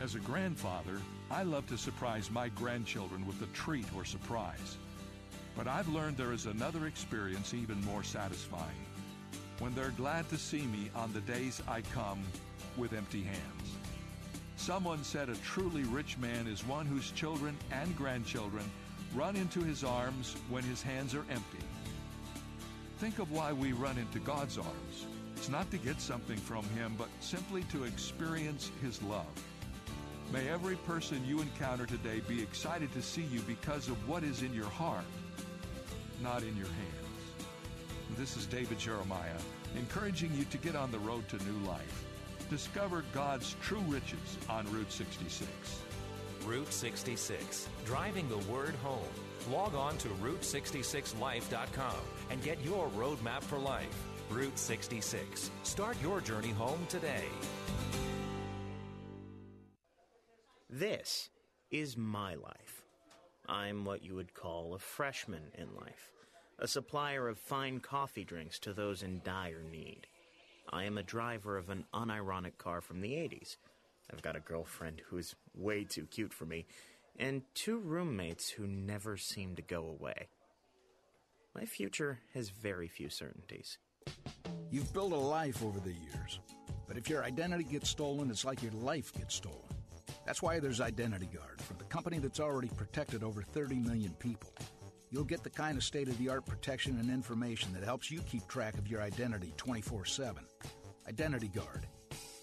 As a grandfather, I love to surprise my grandchildren with a treat or surprise. But I've learned there is another experience even more satisfying when they're glad to see me on the days I come with empty hands. Someone said a truly rich man is one whose children and grandchildren run into his arms when his hands are empty. Think of why we run into God's arms. It's not to get something from Him, but simply to experience His love. May every person you encounter today be excited to see you because of what is in your heart, not in your hands. This is David Jeremiah, encouraging you to get on the road to new life. Discover God's true riches on Route 66. Route 66, driving the word home. Log on to Route66Life.com and get your roadmap for life. Route 66. Start your journey home today. This is my life. I'm what you would call a freshman in life, a supplier of fine coffee drinks to those in dire need. I am a driver of an unironic car from the 80s. I've got a girlfriend who is way too cute for me, and two roommates who never seem to go away. My future has very few certainties. You've built a life over the years, but if your identity gets stolen, it's like your life gets stolen. That's why there's Identity Guard from the company that's already protected over 30 million people. You'll get the kind of state of the art protection and information that helps you keep track of your identity 24 7. Identity Guard.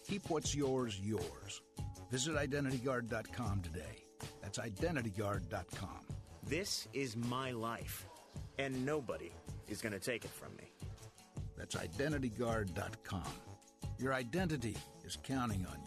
Keep what's yours, yours. Visit IdentityGuard.com today. That's IdentityGuard.com. This is my life, and nobody is going to take it from me. That's IdentityGuard.com. Your identity is counting on you.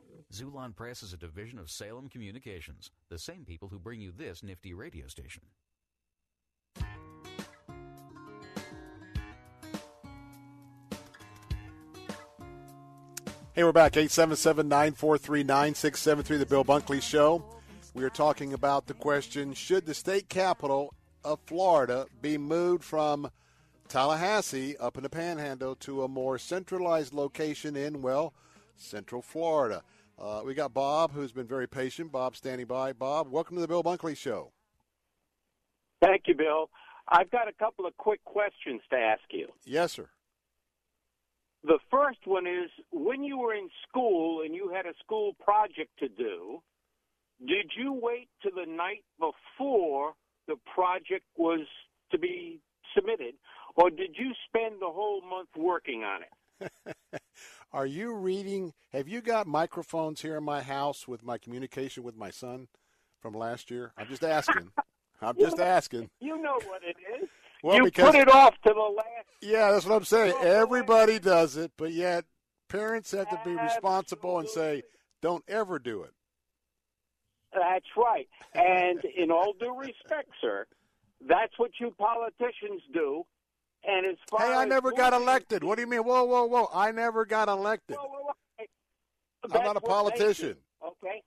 Xulon Press is a division of Salem Communications, the same people who bring you this nifty radio station. Hey, we're back. 877 943 9673, The Bill Bunkley Show. We are talking about the question Should the state capital of Florida be moved from Tallahassee up in the panhandle to a more centralized location in, well, Central Florida? Uh, we got Bob, who's been very patient. Bob standing by. Bob, welcome to the Bill Bunkley Show. Thank you, Bill. I've got a couple of quick questions to ask you. Yes, sir. The first one is when you were in school and you had a school project to do, did you wait to the night before the project was to be submitted, or did you spend the whole month working on it? Are you reading? Have you got microphones here in my house with my communication with my son from last year? I'm just asking. I'm just asking. You know what it is. Well, you because- put it off to the last. Yeah, that's what I'm saying. Everybody does it, but yet parents have to be responsible and say, "Don't ever do it." That's right. And in all due respect, sir, that's what you politicians do. And as far Hey, I never got elected. What do you mean? Whoa, whoa, whoa! I never got elected. I'm not a politician. Okay.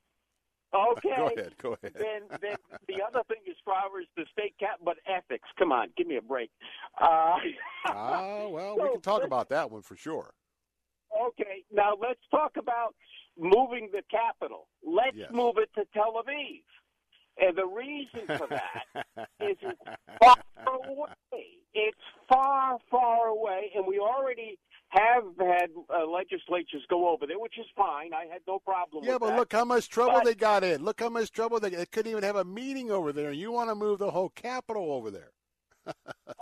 Okay. Go ahead. Go ahead. Then, then the other thing as far as the state cap, but ethics. Come on, give me a break. Uh, Ah, well, we can talk about that one for sure. okay, now let's talk about moving the capital. Let's Yes. move it to Tel Aviv. And the reason for that is away. It's far, far away, and we already have had uh, legislatures go over there, which is fine. I had no problem. Yeah, but that. look how much trouble but, they got in. Look how much trouble they, they couldn't even have a meeting over there, and you want to move the whole capital over there.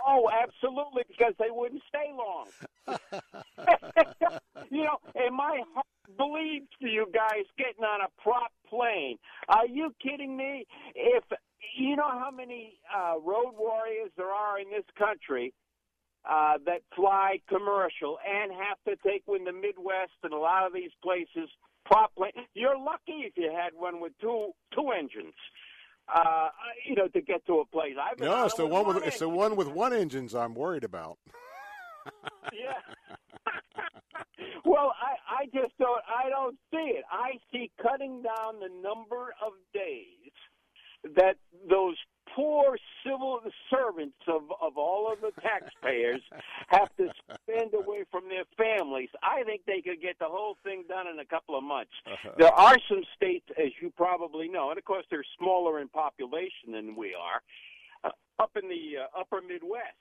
oh, absolutely, because they wouldn't stay long. you know, and my heart bleeds for you guys getting on a prop plane. Are you kidding me? If you know how many uh, road warriors there are in this country uh, that fly commercial and have to take in the Midwest and a lot of these places prop plane. You're lucky if you had one with two two engines. Uh, you know, to get to a place. I've been No, it's the one with one it's the one with one engines I'm worried about. yeah. well, I I just don't I don't see it. I see cutting down the number of days that those poor civil servants of of all of the taxpayers have to spend away from their families. I think they could get the whole thing done in a couple of months. There are some states, as you probably know, and of course they're smaller in population than we are, uh, up in the uh, upper Midwest.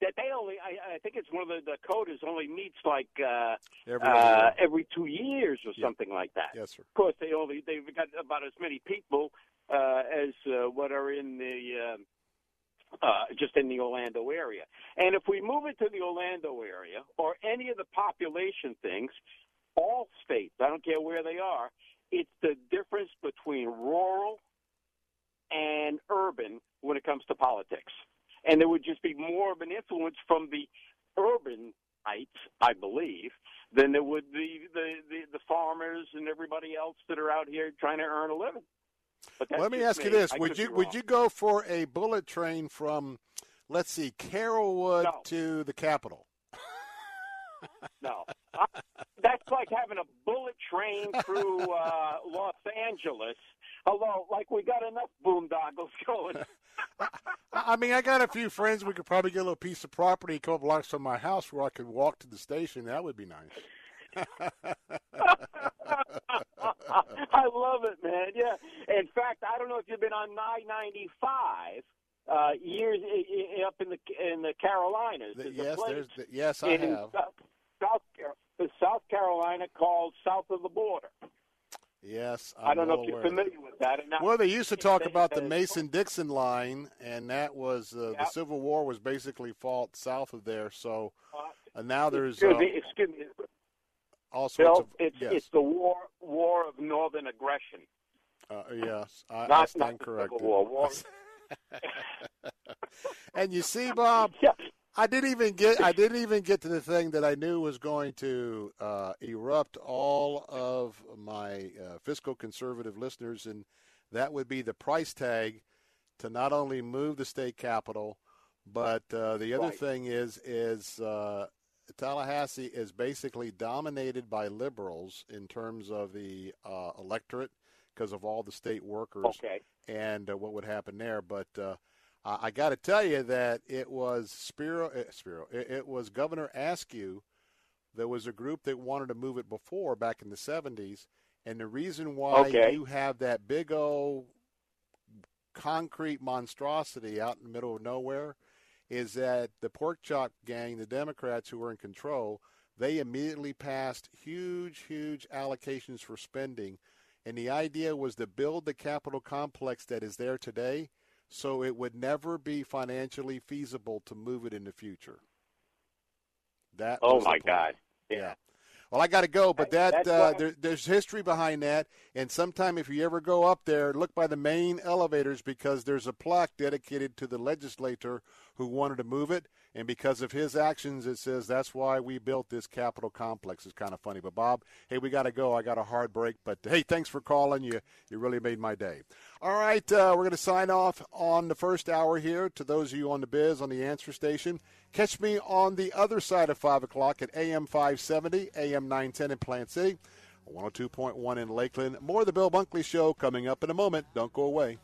That they only, I, I think it's one of the Dakotas only meets like uh, Every uh, every two years or something like that. Yes, sir. Of course, they only they've got about as many people uh, as uh, what are in the uh, uh, just in the Orlando area. And if we move it to the Orlando area or any of the population things, all states, I don't care where they are, it's the difference between rural and urban when it comes to politics. And there would just be more of an influence from the urbanites, I believe, than there would be the, the, the farmers and everybody else that are out here trying to earn a living. Let me ask you this: I Would you would you go for a bullet train from, let's see, Carrollwood No. to the Capitol? No. I, that's like having a bullet train through uh, Los Angeles. Although, like we got enough boondoggles going. I mean, I got a few friends. We could probably get a little piece of property a couple blocks from my house where I could walk to the station. That would be nice. I love it, man. Yeah. In fact, I don't know if you've been on I ninety five uh, years i- i- up in the in the Carolinas. The- yes, there's the- yes, I in have. South, South, South Carolina called south of the border. Yes, I'm I'm do not know if you're aware of that. familiar with that. Well, they used to talk about the Mason Dixon line, and that was uh, the Civil War was basically fought south of there. So, and now there's Excuse uh, me, excuse me, all sorts Bill. of It's yes, it's the war war of northern aggression. uh, yes, I, I Not- stand not corrected. Civil War. War- and you see, Bob, I didn't even get I didn't even get to the thing that I knew was going to uh, erupt all of my uh, fiscal conservative listeners, and that would be the price tag to not only move the state capital, but uh, the other Right. thing is is uh, Tallahassee is basically dominated by liberals in terms of the uh, electorate because of all the state workers Okay. and uh, what would happen there. But uh, I, I got to tell you that it was Spiro. Uh, Spiro. It, it was Governor Askew. There was a group that wanted to move it before back in the '70s, and the reason why Okay. you have that big old concrete monstrosity out in the middle of nowhere is that the pork chop gang, the Democrats who were in control, they immediately passed huge, huge allocations for spending. And the idea was to build the capital complex that is there today so it would never be financially feasible to move it in the future. That Oh my. God. Yeah. Well, I got to go, but that uh, there, there's history behind that. And sometime, if you ever go up there, look by the main elevators because there's a plaque dedicated to the legislator who wanted to move it, and because of his actions, it says that's why we built this Capitol complex. It's kind of funny. But Bob, hey, we got to go. I got a hard break, but hey, thanks for calling. You you really made my day. All right, uh, we're going to sign off on the first hour here. To those of you on the biz on the answer station, catch me on the other side of five o'clock at AM 570, AM 910 in Plant City, 102.1 in Lakeland. More of the Bill Bunkley Show coming up in a moment. Don't go away.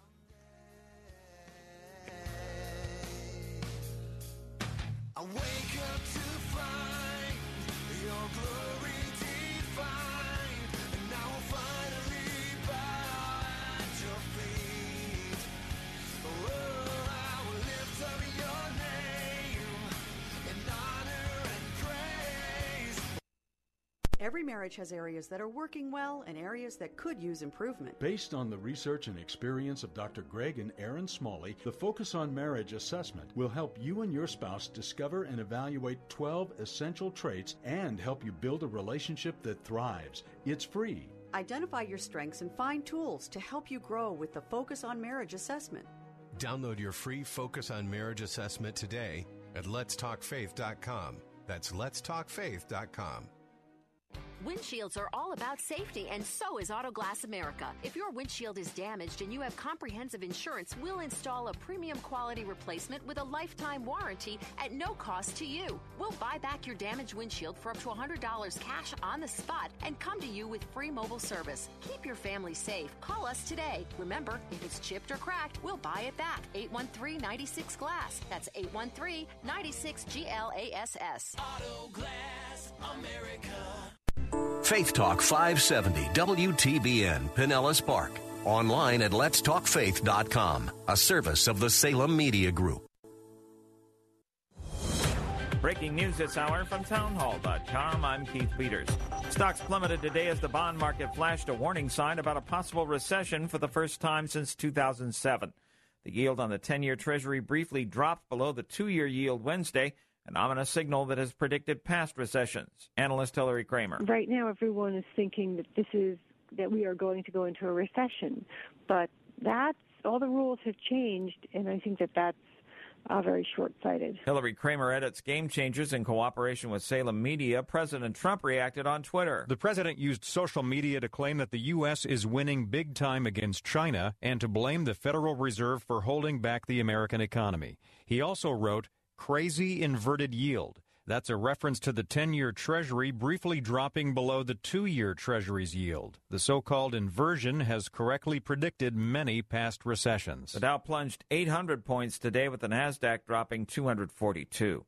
Every marriage has areas that are working well and areas that could use improvement. Based on the research and experience of Dr. Greg and Erin Smalley, the Focus on Marriage assessment will help you and your spouse discover and evaluate 12 essential traits and help you build a relationship that thrives. It's free. Identify your strengths and find tools to help you grow with the Focus on Marriage assessment. Download your free Focus on Marriage assessment today at letstalkfaith.com. That's letstalkfaith.com. Windshields are all about safety, and so is Auto Glass America. If your windshield is damaged and you have comprehensive insurance, we'll install a premium quality replacement with a lifetime warranty at no cost to you. We'll buy back your damaged windshield for up to $100 cash on the spot and come to you with free mobile service. Keep your family safe. Call us today. Remember, if it's chipped or cracked, we'll buy it back. 813 96 Glass. That's 813 96 GLASS. Auto Glass America. Faith Talk 570 WTBN Pinellas Park. Online at letstalkfaith.com, a service of the Salem Media Group. Breaking news this hour from townhall.com. I'm Keith Peters. Stocks plummeted today as the bond market flashed a warning sign about a possible recession for the first time since 2007. The yield on the 10 year Treasury briefly dropped below the two year yield Wednesday, an ominous signal that has predicted past recessions. Analyst Hilary Kramer. Right now, everyone is thinking that this is that we are going to go into a recession, but that's all the rules have changed, and I think that that's uh, very short-sighted. Hilary Kramer edits Game Changers in cooperation with Salem Media. President Trump reacted on Twitter. The president used social media to claim that the U.S. is winning big time against China and to blame the Federal Reserve for holding back the American economy. He also wrote, crazy inverted yield. That's a reference to the 10 year Treasury briefly dropping below the two year Treasury's yield. The so called inversion has correctly predicted many past recessions. The Dow plunged 800 points today with the Nasdaq dropping 242.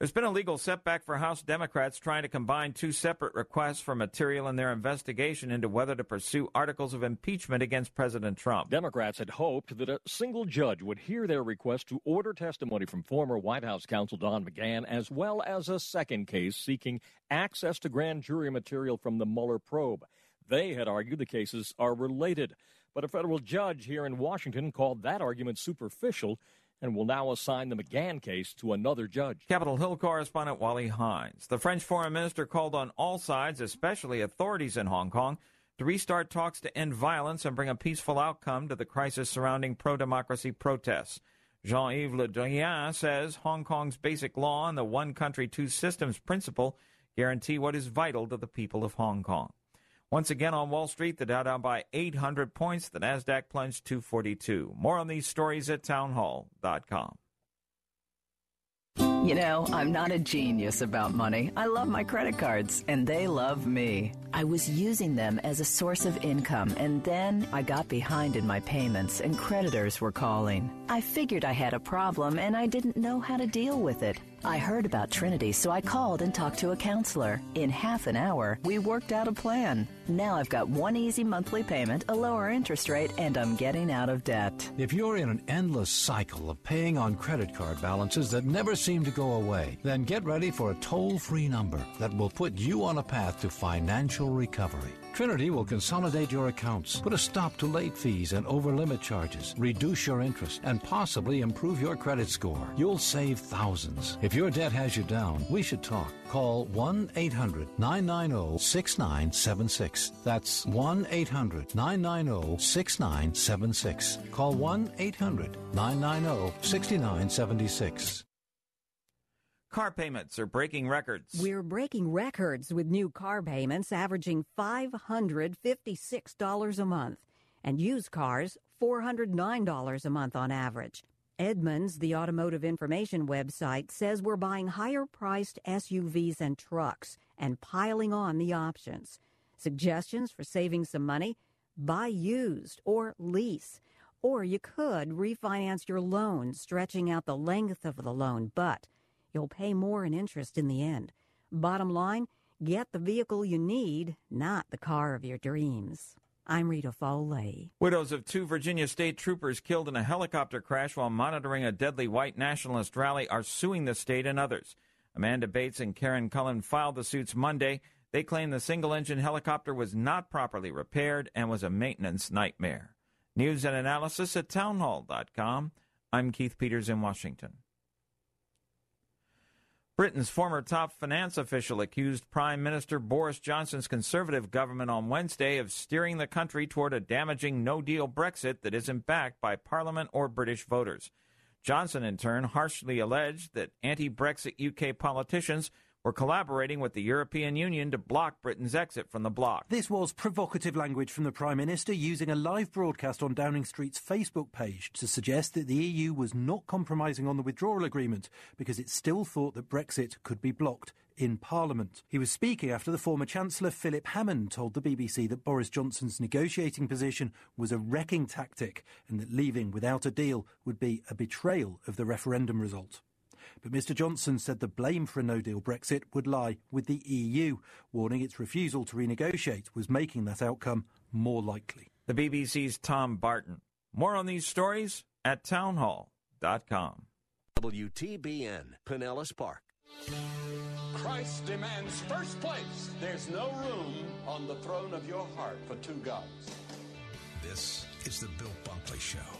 There's been a legal setback for House Democrats trying to combine two separate requests for material in their investigation into whether to pursue articles of impeachment against President Trump. Democrats had hoped that a single judge would hear their request to order testimony from former White House counsel Don McGahn, as well as a second case seeking access to grand jury material from the Mueller probe. They had argued the cases are related, but a federal judge here in Washington called that argument superficial and will now assign the McGahn case to another judge. Capitol Hill correspondent Wally Hindes. The French foreign minister called on all sides, especially authorities in Hong Kong, to restart talks to end violence and bring a peaceful outcome to the crisis surrounding pro democracy protests. Jean Yves Le Drian says Hong Kong's basic law and the one country, two systems principle guarantee what is vital to the people of Hong Kong. Once again on Wall Street, the Dow down by 800 points, the Nasdaq plunged 242. More on these stories at townhall.com. You know, I'm not a genius about money. I love my credit cards, and they love me. I was using them as a source of income, and then I got behind in my payments, and creditors were calling. I figured I had a problem, and I didn't know how to deal with it. I heard about Trinity, so I called and talked to a counselor. In half an hour, we worked out a plan. Now I've got one easy monthly payment, a lower interest rate, and I'm getting out of debt. If you're in an endless cycle of paying on credit card balances that never seem to go away, then get ready for a toll free number that will put you on a path to financial recovery. Trinity will consolidate your accounts, put a stop to late fees and over limit charges, reduce your interest, and possibly improve your credit score. You'll save thousands. If your debt has you down, we should talk. Call 1 800 990 6976. That's 1 800 990 6976. Call 1 800 990 6976. Car payments are breaking records. We're breaking records with new car payments averaging $556 a month and used cars $409 a month on average. Edmunds, the automotive information website, says we're buying higher priced SUVs and trucks and piling on the options. Suggestions for saving some money? Buy used or lease. Or you could refinance your loan, stretching out the length of the loan, but you'll pay more in interest in the end. Bottom line, get the vehicle you need, not the car of your dreams. I'm Rita Foley. Widows of two Virginia state troopers killed in a helicopter crash while monitoring a deadly white nationalist rally are suing the state and others. Amanda Bates and Karen Cullen filed the suits Monday. They claim the single engine helicopter was not properly repaired and was a maintenance nightmare. News and analysis at townhall.com. I'm Keith Peters in Washington. Britain's former top finance official accused Prime Minister Boris Johnson's Conservative government on Wednesday of steering the country toward a damaging no deal Brexit that isn't backed by Parliament or British voters. Johnson, in turn, harshly alleged that anti Brexit UK politicians were collaborating with the European Union to block Britain's exit from the bloc. This was provocative language from the Prime Minister using a live broadcast on Downing Street's Facebook page to suggest that the EU was not compromising on the withdrawal agreement because it still thought that Brexit could be blocked in Parliament. He was speaking after the former Chancellor Philip Hammond told the BBC that Boris Johnson's negotiating position was a wrecking tactic and that leaving without a deal would be a betrayal of the referendum result. But Mr Johnson said the blame for a no deal Brexit would lie with the EU, warning its refusal to renegotiate was making that outcome more likely. The BBC's Tom Barton. More on these stories at townhall.com. WTBN, Pinellas Park. Christ demands first place. There's no room on the throne of your heart for two gods. This is the Bill Bunkley Show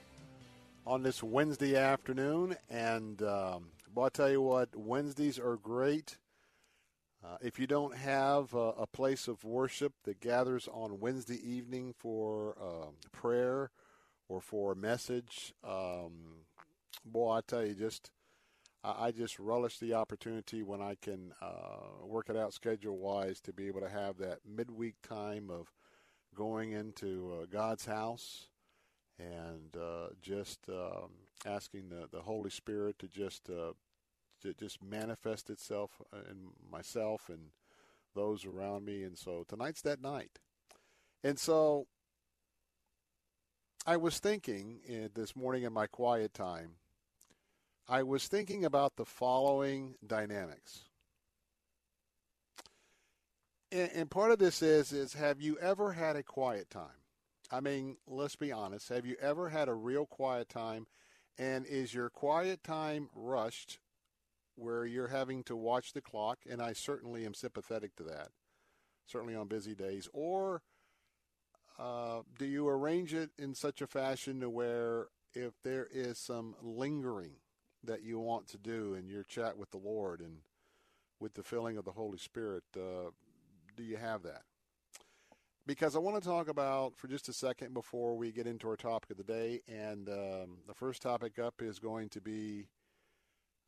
on this Wednesday afternoon. And um, well, I'll tell you what, Wednesdays are great. Uh, if you don't have a, a, place of worship that gathers on Wednesday evening for uh, prayer or for a message, um, boy, I tell you, just I, I, just relish the opportunity when I can uh, work it out schedule wise to be able to have that midweek time of going into uh, God's house and uh, just um, asking the, the Holy Spirit to just uh, to just manifest itself in myself and those around me. And so tonight's that night. And so I was thinking uh, this morning in my quiet time, I was thinking about the following dynamics. And, and part of this is is have you ever had a quiet time? I mean, let's be honest. Have you ever had a real quiet time? And is your quiet time rushed where you're having to watch the clock? And I certainly am sympathetic to that, certainly on busy days. Or uh, do you arrange it in such a fashion to where if there is some lingering that you want to do in your chat with the Lord and with the filling of the Holy Spirit, uh, do you have that? Because I want to talk about for just a second before we get into our topic of the day. And um, the first topic up is going to be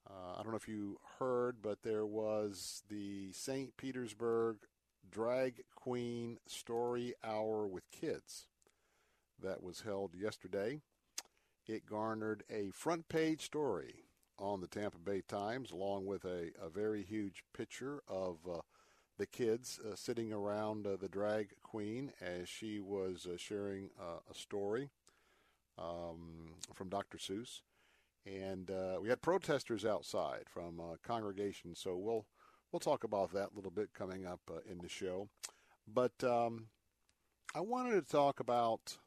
uh, I don't know if you heard, but there was the St. Petersburg Drag Queen Story Hour with Kids that was held yesterday. It garnered a front page story on the Tampa Bay Times, along with a, a very huge picture of uh, the kids uh, sitting around uh, the drag queen as she was uh, sharing uh, a story um, from Dr. Seuss. And uh, we had protesters outside from uh, congregations, so we'll we'll talk about that a little bit coming up in the show. But um, I wanted to talk about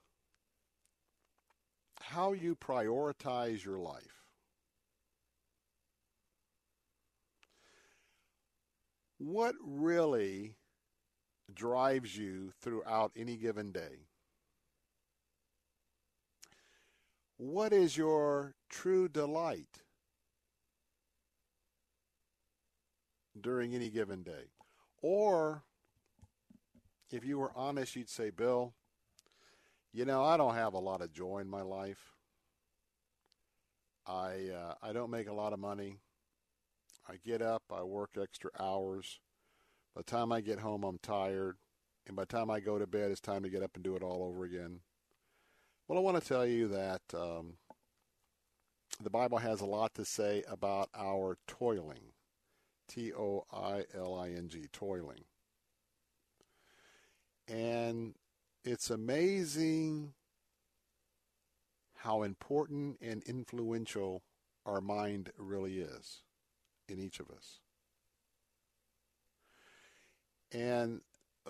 how you prioritize your life. What really drives you throughout any given day? What is your true delight during any given day? Or if you were honest, you'd say, Bill, you know, I don't have a lot of joy in my life. I uh, I don't make a lot of money. I get up, I work extra hours. By the time I get home, I'm tired, and by the time I go to bed, it's time to get up and do it all over again. Well, I want to tell you that um, the Bible has a lot to say about our toiling. T O I L I N G, toiling. And it's amazing how important and influential our mind really is in each of us. And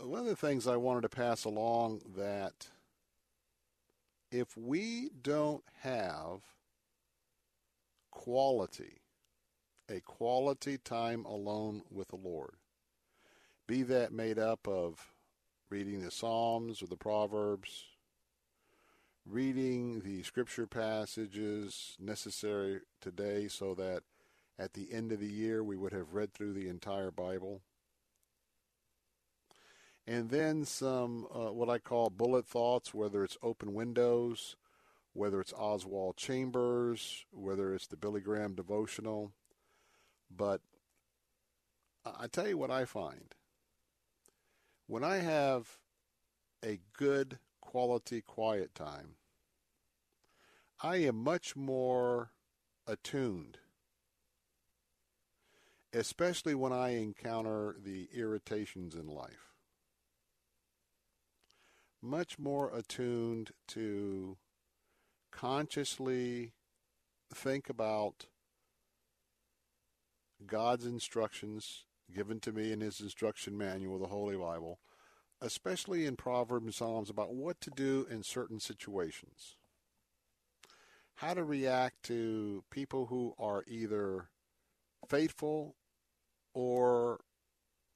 one of the things I wanted to pass along that if we don't have quality, a quality time alone with the Lord, be that made up of reading the Psalms or the Proverbs, reading the scripture passages necessary today so that at the end of the year we would have read through the entire Bible. And then some, uh, what I call bullet thoughts, whether it's open windows, whether it's Oswald Chambers, whether it's the Billy Graham devotional. But I tell you what I find. When I have a good quality quiet time, I am much more attuned, especially when I encounter the irritations in life. Much more attuned to consciously think about God's instructions given to me in his instruction manual, the Holy Bible, especially in Proverbs and Psalms about what to do in certain situations. How to react to people who are either faithful or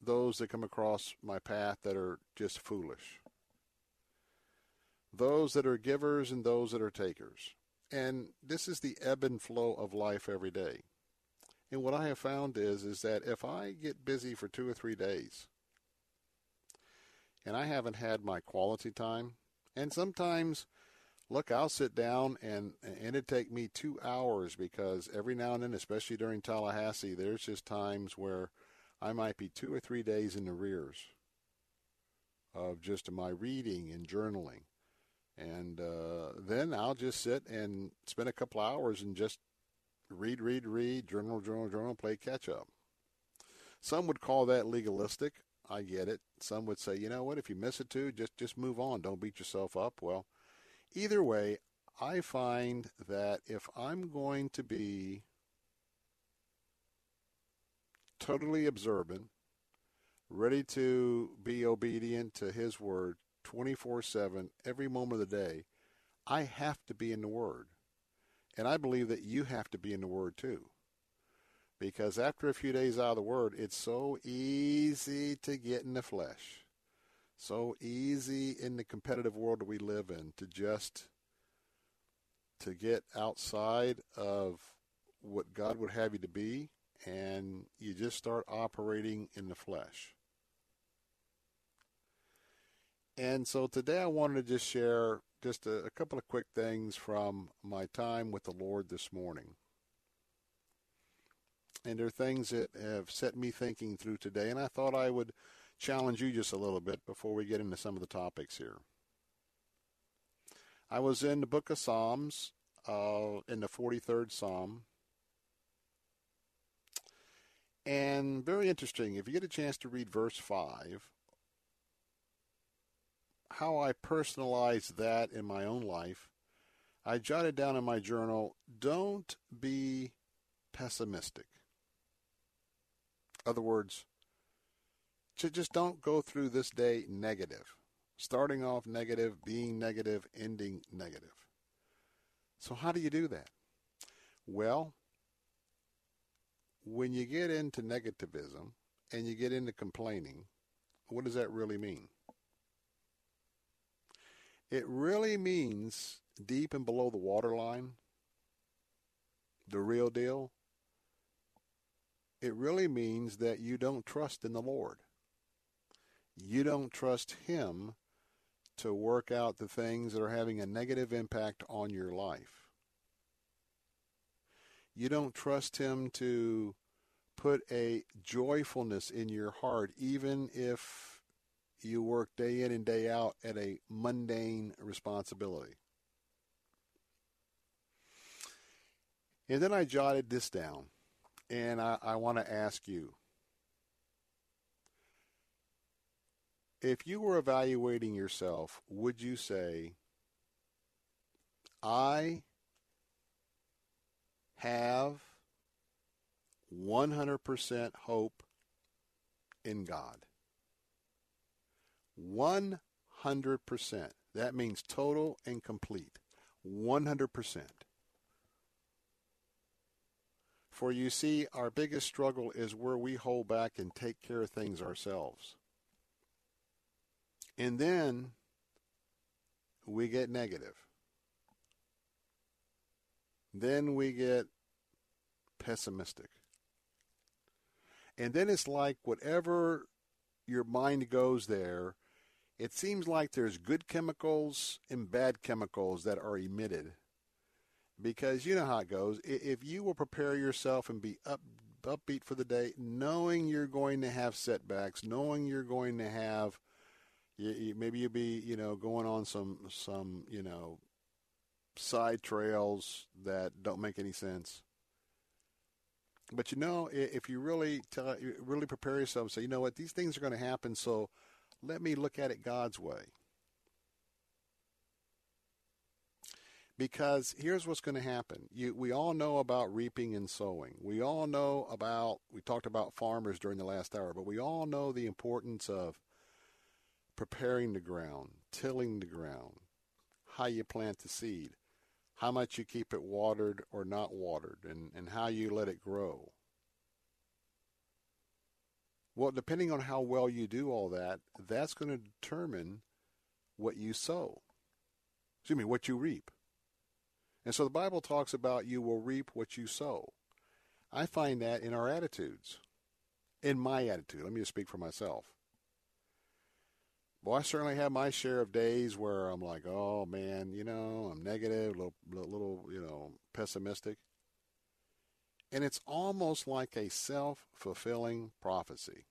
those that come across my path that are just foolish. Those that are givers and those that are takers. And this is the ebb and flow of life every day. And what I have found is is that if I get busy for two or three days and I haven't had my quality time, and sometimes look, I'll sit down and and it take me two hours because every now and then, especially during Tallahassee, there's just times where I might be two or three days in the rears of just my reading and journaling. And uh, then I'll just sit and spend a couple hours and just read, read, read, journal, journal, journal, play catch up. Some would call that legalistic. I get it. Some would say, you know what, if you miss it too, just just move on. Don't beat yourself up. Well, either way, I find that if I'm going to be totally observant, ready to be obedient to his word 24/7 every moment of the day, I have to be in the word. And I believe that you have to be in the Word too. Because after a few days out of the Word, it's so easy to get in the flesh. So easy in the competitive world that we live in to just to get outside of what God would have you to be and you just start operating in the flesh. And so today I wanted to just share just a, a, couple of quick things from my time with the Lord this morning. And there are things that have set me thinking through today, and I thought I would challenge you just a little bit before we get into some of the topics here. I was in the book of Psalms, uh, in the 43rd Psalm. And very interesting, if you get a chance to read verse 5, how I personalize that in my own life, I jotted down in my journal don't be pessimistic. Other words, just don't go through this day negative. Starting off negative, being negative, ending negative. So, how do you do that? Well, when you get into negativism and you get into complaining, what does that really mean? It really means deep and below the waterline, the real deal. It really means that you don't trust in the Lord. You don't trust Him to work out the things that are having a negative impact on your life. You don't trust Him to put a joyfulness in your heart, even if you work day in and day out at a mundane responsibility. And then I jotted this down, and I, I want to ask you if you were evaluating yourself, would you say, I have 100% hope in God? 100%. That means total and complete. 100%. For you see, our biggest struggle is where we hold back and take care of things ourselves. And then we get negative. Then we get pessimistic. And then it's like whatever your mind goes there, it seems like there's good chemicals and bad chemicals that are emitted. Because you know how it goes. If you will prepare yourself and be up, upbeat for the day, knowing you're going to have setbacks, knowing you're going to have you, you, maybe you'll be, you know, going on some some, you know, side trails that don't make any sense. But you know, if you really tell, really prepare yourself and say, you know what, these things are going to happen, so let me look at it God's way. Because here's what's going to happen. You, we all know about reaping and sowing. We all know about, we talked about farmers during the last hour, but we all know the importance of preparing the ground, tilling the ground, how you plant the seed, how much you keep it watered or not watered, and, and how you let it grow. Well, depending on how well you do all that, that's going to determine what you sow. Excuse me, what you reap. And so the Bible talks about you will reap what you sow. I find that in our attitudes, in my attitude. Let me just speak for myself. Well, I certainly have my share of days where I'm like, oh man, you know, I'm negative, a little, little, you know, pessimistic. And it's almost like a self fulfilling prophecy.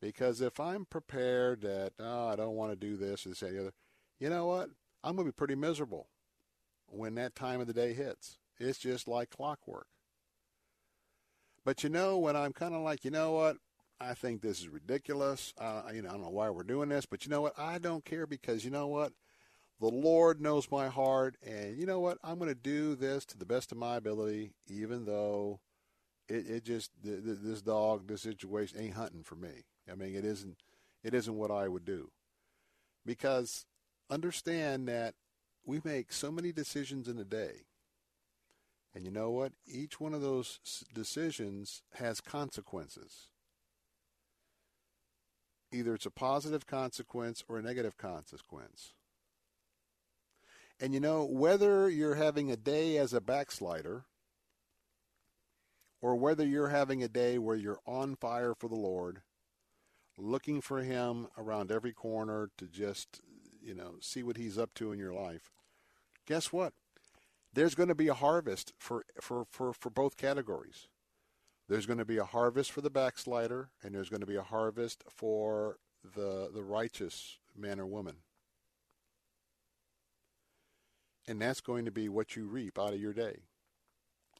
Because if I'm prepared that, oh, I don't want to do this, this, and the other, you know what? I'm going to be pretty miserable when that time of the day hits. It's just like clockwork. But you know, when I'm kind of like, you know what? I think this is ridiculous. Uh, you know, I don't know why we're doing this, but you know what? I don't care because you know what? The Lord knows my heart, and you know what? I'm going to do this to the best of my ability, even though it, it just this dog, this situation ain't hunting for me. I mean, it isn't. It isn't what I would do, because understand that we make so many decisions in a day. And you know what? Each one of those decisions has consequences either it's a positive consequence or a negative consequence. And you know, whether you're having a day as a backslider or whether you're having a day where you're on fire for the Lord, looking for Him around every corner to just, you know, see what He's up to in your life, guess what? There's going to be a harvest for, for, for, for both categories. There's going to be a harvest for the backslider, and there's going to be a harvest for the the righteous man or woman. And that's going to be what you reap out of your day.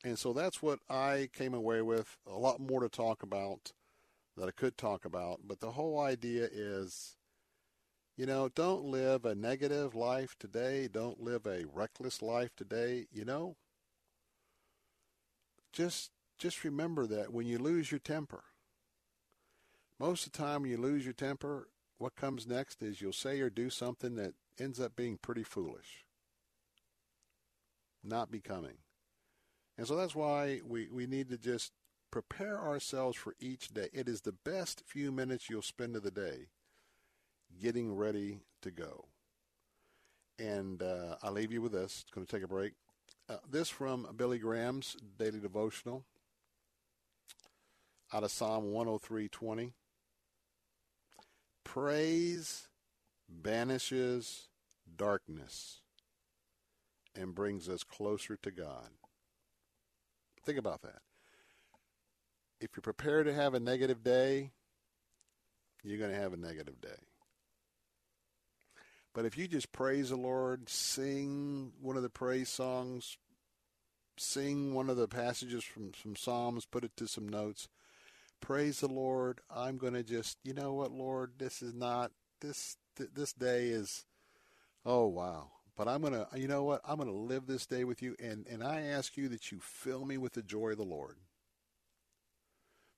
And so that's what I came away with. A lot more to talk about that I could talk about, but the whole idea is you know, don't live a negative life today. Don't live a reckless life today. You know, just just remember that when you lose your temper, most of the time when you lose your temper, what comes next is you'll say or do something that ends up being pretty foolish, not becoming. And so that's why we, we need to just prepare ourselves for each day. It is the best few minutes you'll spend of the day getting ready to go. And uh, I'll leave you with this. It's going to take a break. Uh, this from Billy Graham's daily devotional out of Psalm 103:20. Praise banishes darkness and brings us closer to God. Think about that. If you're prepared to have a negative day, you're going to have a negative day. But if you just praise the Lord, sing one of the praise songs, sing one of the passages from some Psalms, put it to some notes, praise the Lord. I'm going to just, you know what, Lord, this is not this this day is oh wow. But I'm going to you know what? I'm going to live this day with you and and I ask you that you fill me with the joy of the Lord.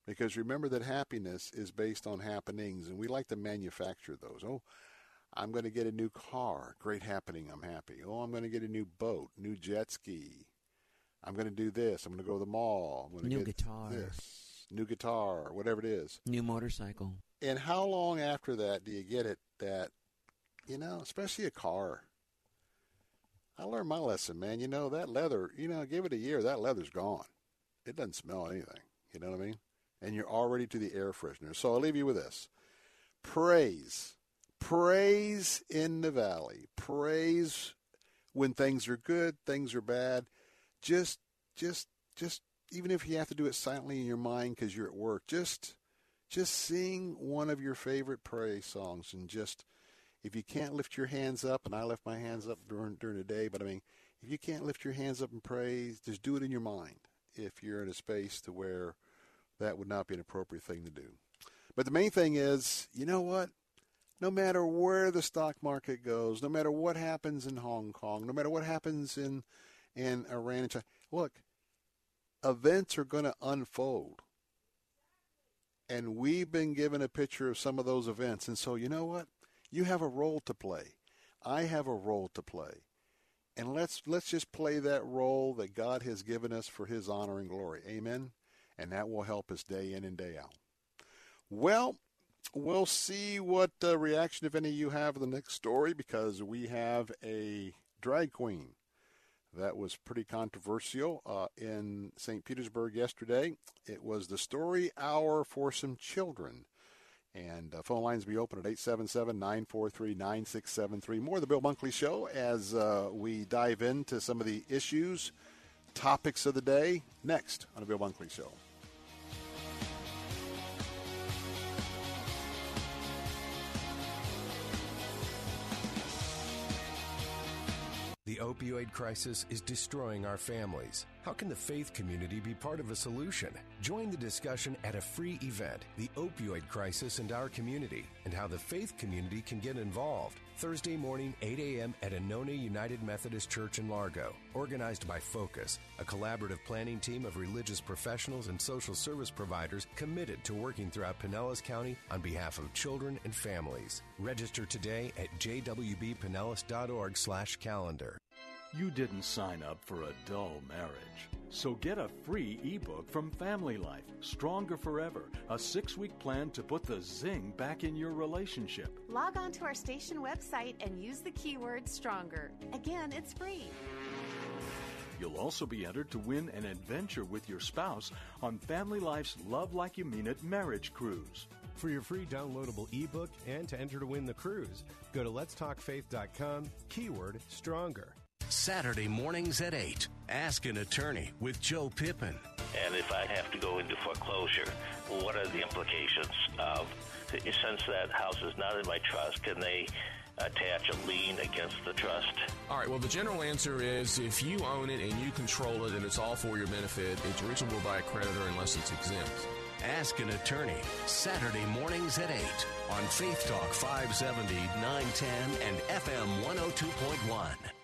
Because remember that happiness is based on happenings and we like to manufacture those. Oh, I'm going to get a new car. Great happening. I'm happy. Oh, I'm going to get a new boat, new jet ski. I'm going to do this. I'm going to go to the mall. I'm going to New get guitar. This, new guitar, or whatever it is. New motorcycle. And how long after that do you get it that, you know, especially a car? I learned my lesson, man. You know, that leather, you know, give it a year, that leather's gone. It doesn't smell anything. You know what I mean? And you're already to the air freshener. So I'll leave you with this praise. Praise in the valley. Praise when things are good, things are bad. Just, just, just, even if you have to do it silently in your mind because you're at work, just just sing one of your favorite praise songs and just if you can't lift your hands up and I lift my hands up during during the day, but I mean if you can't lift your hands up and praise, just do it in your mind if you're in a space to where that would not be an appropriate thing to do. But the main thing is, you know what? No matter where the stock market goes, no matter what happens in Hong Kong, no matter what happens in in Iran and China, look, events are going to unfold and we've been given a picture of some of those events. And so, you know what? You have a role to play. I have a role to play. And let's let's just play that role that God has given us for his honor and glory. Amen. And that will help us day in and day out. Well, we'll see what uh, reaction, if any, you have to the next story because we have a drag queen that was pretty controversial uh, in St. Petersburg yesterday. It was the story hour for some children. And uh, phone lines will be open at 877 943 9673. More of the Bill Bunkley Show as uh, we dive into some of the issues, topics of the day, next on the Bill Bunkley Show. The opioid crisis is destroying our families. How can the faith community be part of a solution? Join the discussion at a free event, The Opioid Crisis and Our Community, and how the faith community can get involved. Thursday morning, 8 a.m. at Anona United Methodist Church in Largo. Organized by Focus, a collaborative planning team of religious professionals and social service providers committed to working throughout Pinellas County on behalf of children and families. Register today at jwbpinellas.org slash calendar. You didn't sign up for a dull marriage. So get a free ebook from Family Life, Stronger Forever, a six week plan to put the zing back in your relationship. Log on to our station website and use the keyword stronger. Again, it's free. You'll also be entered to win an adventure with your spouse on Family Life's Love Like You Mean It marriage cruise. For your free downloadable ebook and to enter to win the cruise, go to letstalkfaith.com, keyword stronger. Saturday mornings at 8. Ask an attorney with Joe Pippin. And if I have to go into foreclosure, what are the implications of, since that house is not in my trust, can they attach a lien against the trust? All right, well, the general answer is if you own it and you control it and it's all for your benefit, it's reachable by a creditor unless it's exempt. Ask an attorney. Saturday mornings at 8 on Faith Talk 570, 910, and FM 102.1.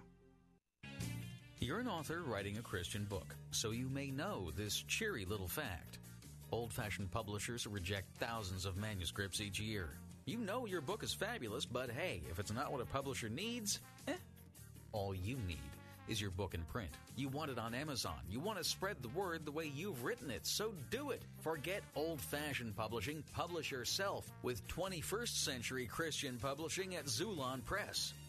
You're an author writing a Christian book, so you may know this cheery little fact. Old fashioned publishers reject thousands of manuscripts each year. You know your book is fabulous, but hey, if it's not what a publisher needs, eh. All you need is your book in print. You want it on Amazon. You want to spread the word the way you've written it, so do it. Forget old fashioned publishing. Publish yourself with 21st century Christian publishing at Xulon Press.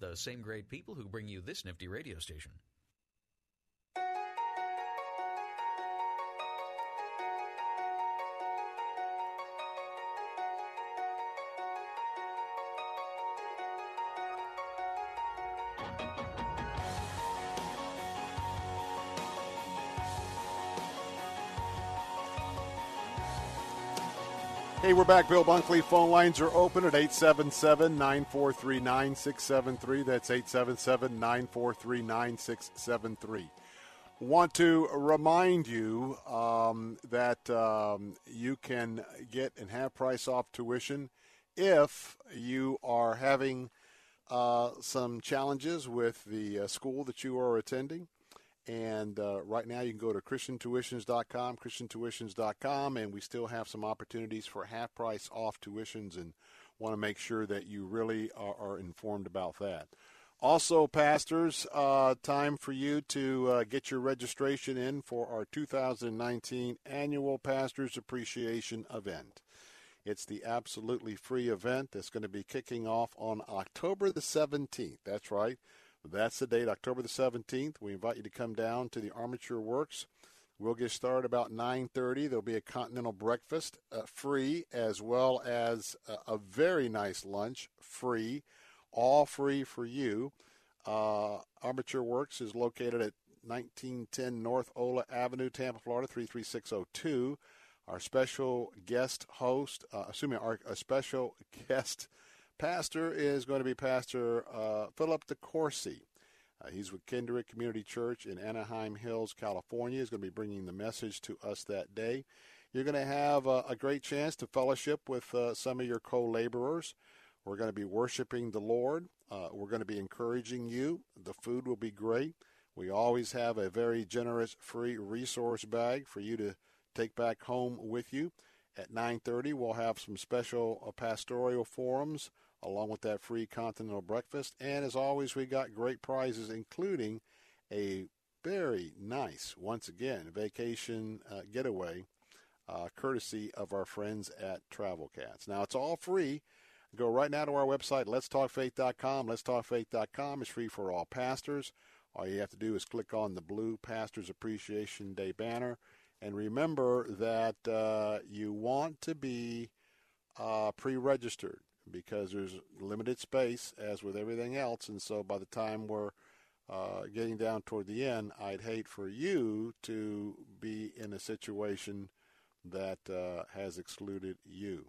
the same great people who bring you this nifty radio station. Hey, we're back. Bill Bunkley. Phone lines are open at 877 943 9673. That's 877 943 9673. Want to remind you um, that um, you can get and have price off tuition if you are having uh, some challenges with the uh, school that you are attending. And uh, right now, you can go to ChristianTuitions.com, ChristianTuitions.com, and we still have some opportunities for half price off tuitions and want to make sure that you really are, are informed about that. Also, pastors, uh, time for you to uh, get your registration in for our 2019 annual Pastors Appreciation event. It's the absolutely free event that's going to be kicking off on October the 17th. That's right. That's the date, October the 17th. We invite you to come down to the Armature Works. We'll get started about 9:30. There'll be a continental breakfast uh, free, as well as a, a, very nice lunch free, all free for you. Uh, Armature Works is located at 1910 North Ola Avenue, Tampa, Florida 33602. Our special guest host, uh, assuming our a special guest pastor is going to be Pastor uh, Philip DeCourcy. Uh, he's with Kindred Community Church in Anaheim Hills, California. He's going to be bringing the message to us that day. You're going to have uh, a great chance to fellowship with uh, some of your co laborers. We're going to be worshiping the Lord. Uh, we're going to be encouraging you. The food will be great. We always have a very generous free resource bag for you to take back home with you. At 9:30, we'll have some special uh, pastoral forums along with that free continental breakfast. And as always, we got great prizes, including a very nice, once again, vacation uh, getaway, uh, courtesy of our friends at Travel Cats. Now, it's all free. Go right now to our website, letstalkfaith.com. Letstalkfaith.com is free for all pastors. All you have to do is click on the blue Pastors Appreciation Day banner. And remember that uh, you want to be uh, pre registered because there's limited space, as with everything else. And so by the time we're uh, getting down toward the end, I'd hate for you to be in a situation that uh, has excluded you.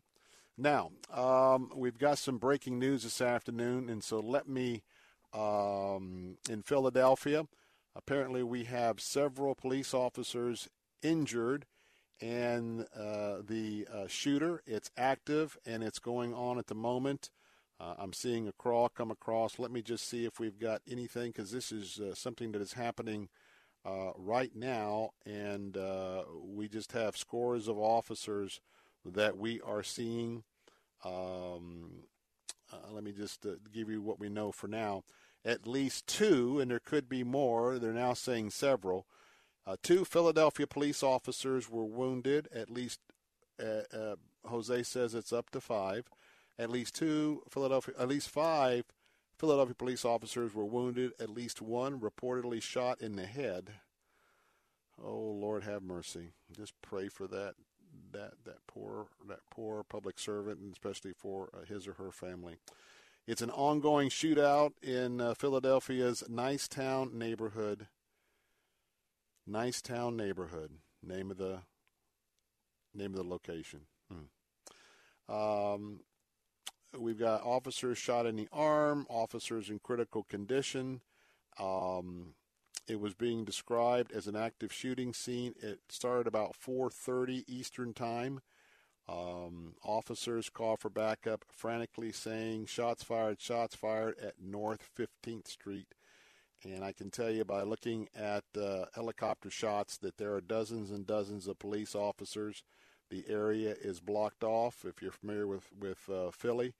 Now, um, we've got some breaking news this afternoon, and so let me, um, in Philadelphia, apparently we have several police officers injured and uh, the uh, shooter. It's active and it's going on at the moment. Uh, I'm seeing a crawl come across. Let me just see if we've got anything because this is uh, something that is happening uh, right now, and uh, we just have scores of officers that we are seeing. Um, let me just give you what we know for now. At least two, and there could be more. They're now saying several two Philadelphia police officers were wounded. At least, uh, uh, Jose says it's up to five. At least two Philadelphia, at least five Philadelphia police officers were wounded. At least one reportedly shot in the head. Oh Lord, have mercy. Just pray for that that that poor that poor public servant, and especially for uh, his or her family. It's an ongoing shootout in uh, Philadelphia's Nicetown neighborhood. Nicetown neighborhood. Name of the name of the location. Hmm. Um, we've got officers shot in the arm, officers in critical condition. Um, it was being described as an active shooting scene. It started about 4:30 Eastern Time. Um, officers call for backup, frantically saying, "Shots fired! Shots fired!" at North 15th Street. And I can tell you by looking at uh, helicopter shots that there are dozens and dozens of police officers. The area is blocked off. If you're familiar with with uh, Philly,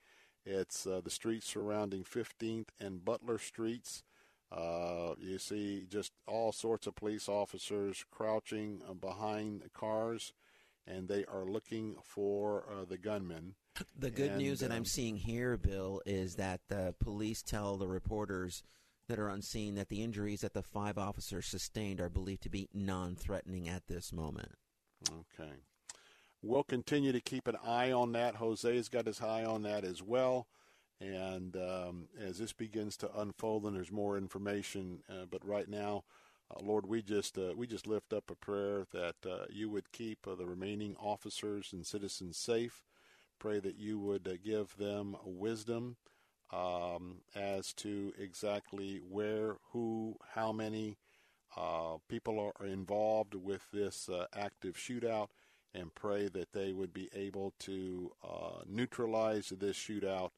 it's uh, the streets surrounding 15th and Butler streets. Uh, you see just all sorts of police officers crouching uh, behind cars, and they are looking for uh, the gunmen. The good and, news that um, I'm seeing here, Bill, is that the police tell the reporters that are unseen that the injuries that the five officers sustained are believed to be non-threatening at this moment. Okay. We'll continue to keep an eye on that. Jose's got his eye on that as well. And um, as this begins to unfold, and there's more information, uh, but right now, uh, Lord, we just uh, we just lift up a prayer that uh, you would keep uh, the remaining officers and citizens safe. Pray that you would uh, give them wisdom um, as to exactly where, who, how many people are involved with this active shootout, and pray that they would be able to neutralize this shootout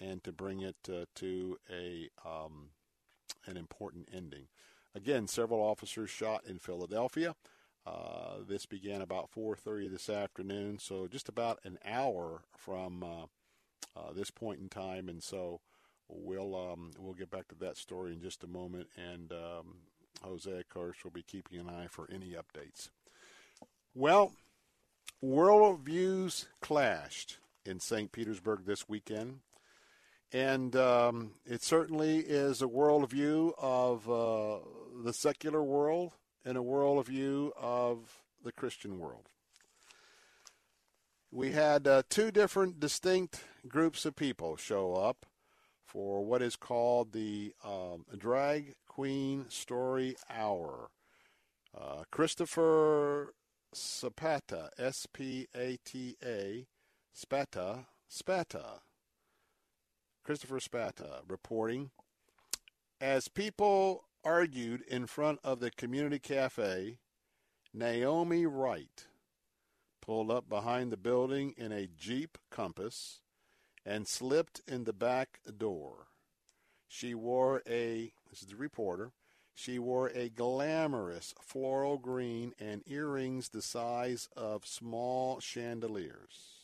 and to bring it uh, to a um, an important ending. Again, several officers shot in Philadelphia. Uh, this began about 4:30 this afternoon, so just about an hour from uh, this point in time. And so we'll um, we'll get back to that story in just a moment. And um, Jose, of course, will be keeping an eye for any updates. Well, worldviews clashed in St. Petersburg this weekend. And um, it certainly is a worldview of uh, the secular world and a worldview of the Christian world. We had uh, two different distinct groups of people show up for what is called the um, Drag Queen Story Hour. Uh, Christopher Spata, S P A T A, Spata, Spata, Christopher Spata reporting as people argued in front of the community cafe, Naomi Wright pulled up behind the building in a Jeep Compass and slipped in the back door. She wore a, this is the reporter, she wore a glamorous floral green and earrings the size of small chandeliers.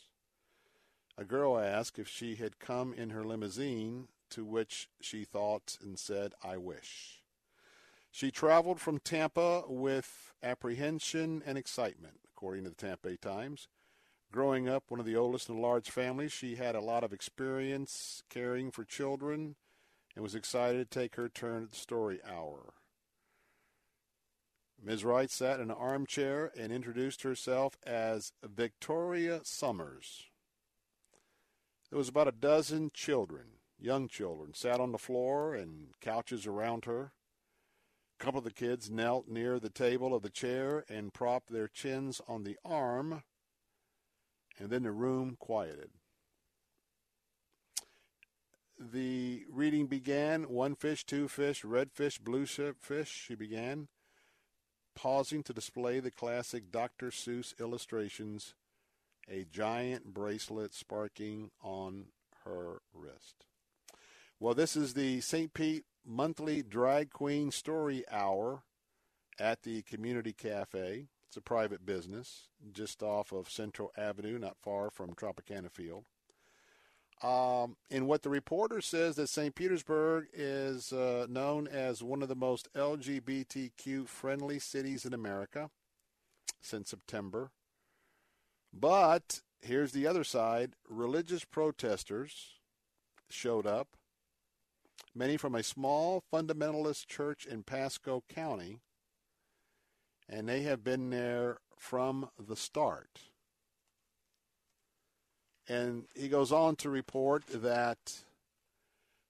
A girl asked if she had come in her limousine, to which she thought and said, I wish. She traveled from Tampa with apprehension and excitement, according to the Tampa Times. Growing up one of the oldest in a large family, she had a lot of experience caring for children and was excited to take her turn at the story hour. Ms. Wright sat in an armchair and introduced herself as Victoria Summers. There was about a dozen children, young children, sat on the floor and couches around her. A couple of the kids knelt near the table of the chair and propped their chins on the arm, and then the room quieted. The reading began one fish, two fish, red fish, blue fish, she began, pausing to display the classic Dr. Seuss illustrations a giant bracelet sparking on her wrist. Well, this is the St. Pete monthly drag queen story hour at the community cafe. It's a private business just off of Central Avenue, not far from Tropicana Field. Um, and what the reporter says that St. Petersburg is uh, known as one of the most LGBTQ friendly cities in America since September. But here's the other side religious protesters showed up, many from a small fundamentalist church in Pasco County, and they have been there from the start. And he goes on to report that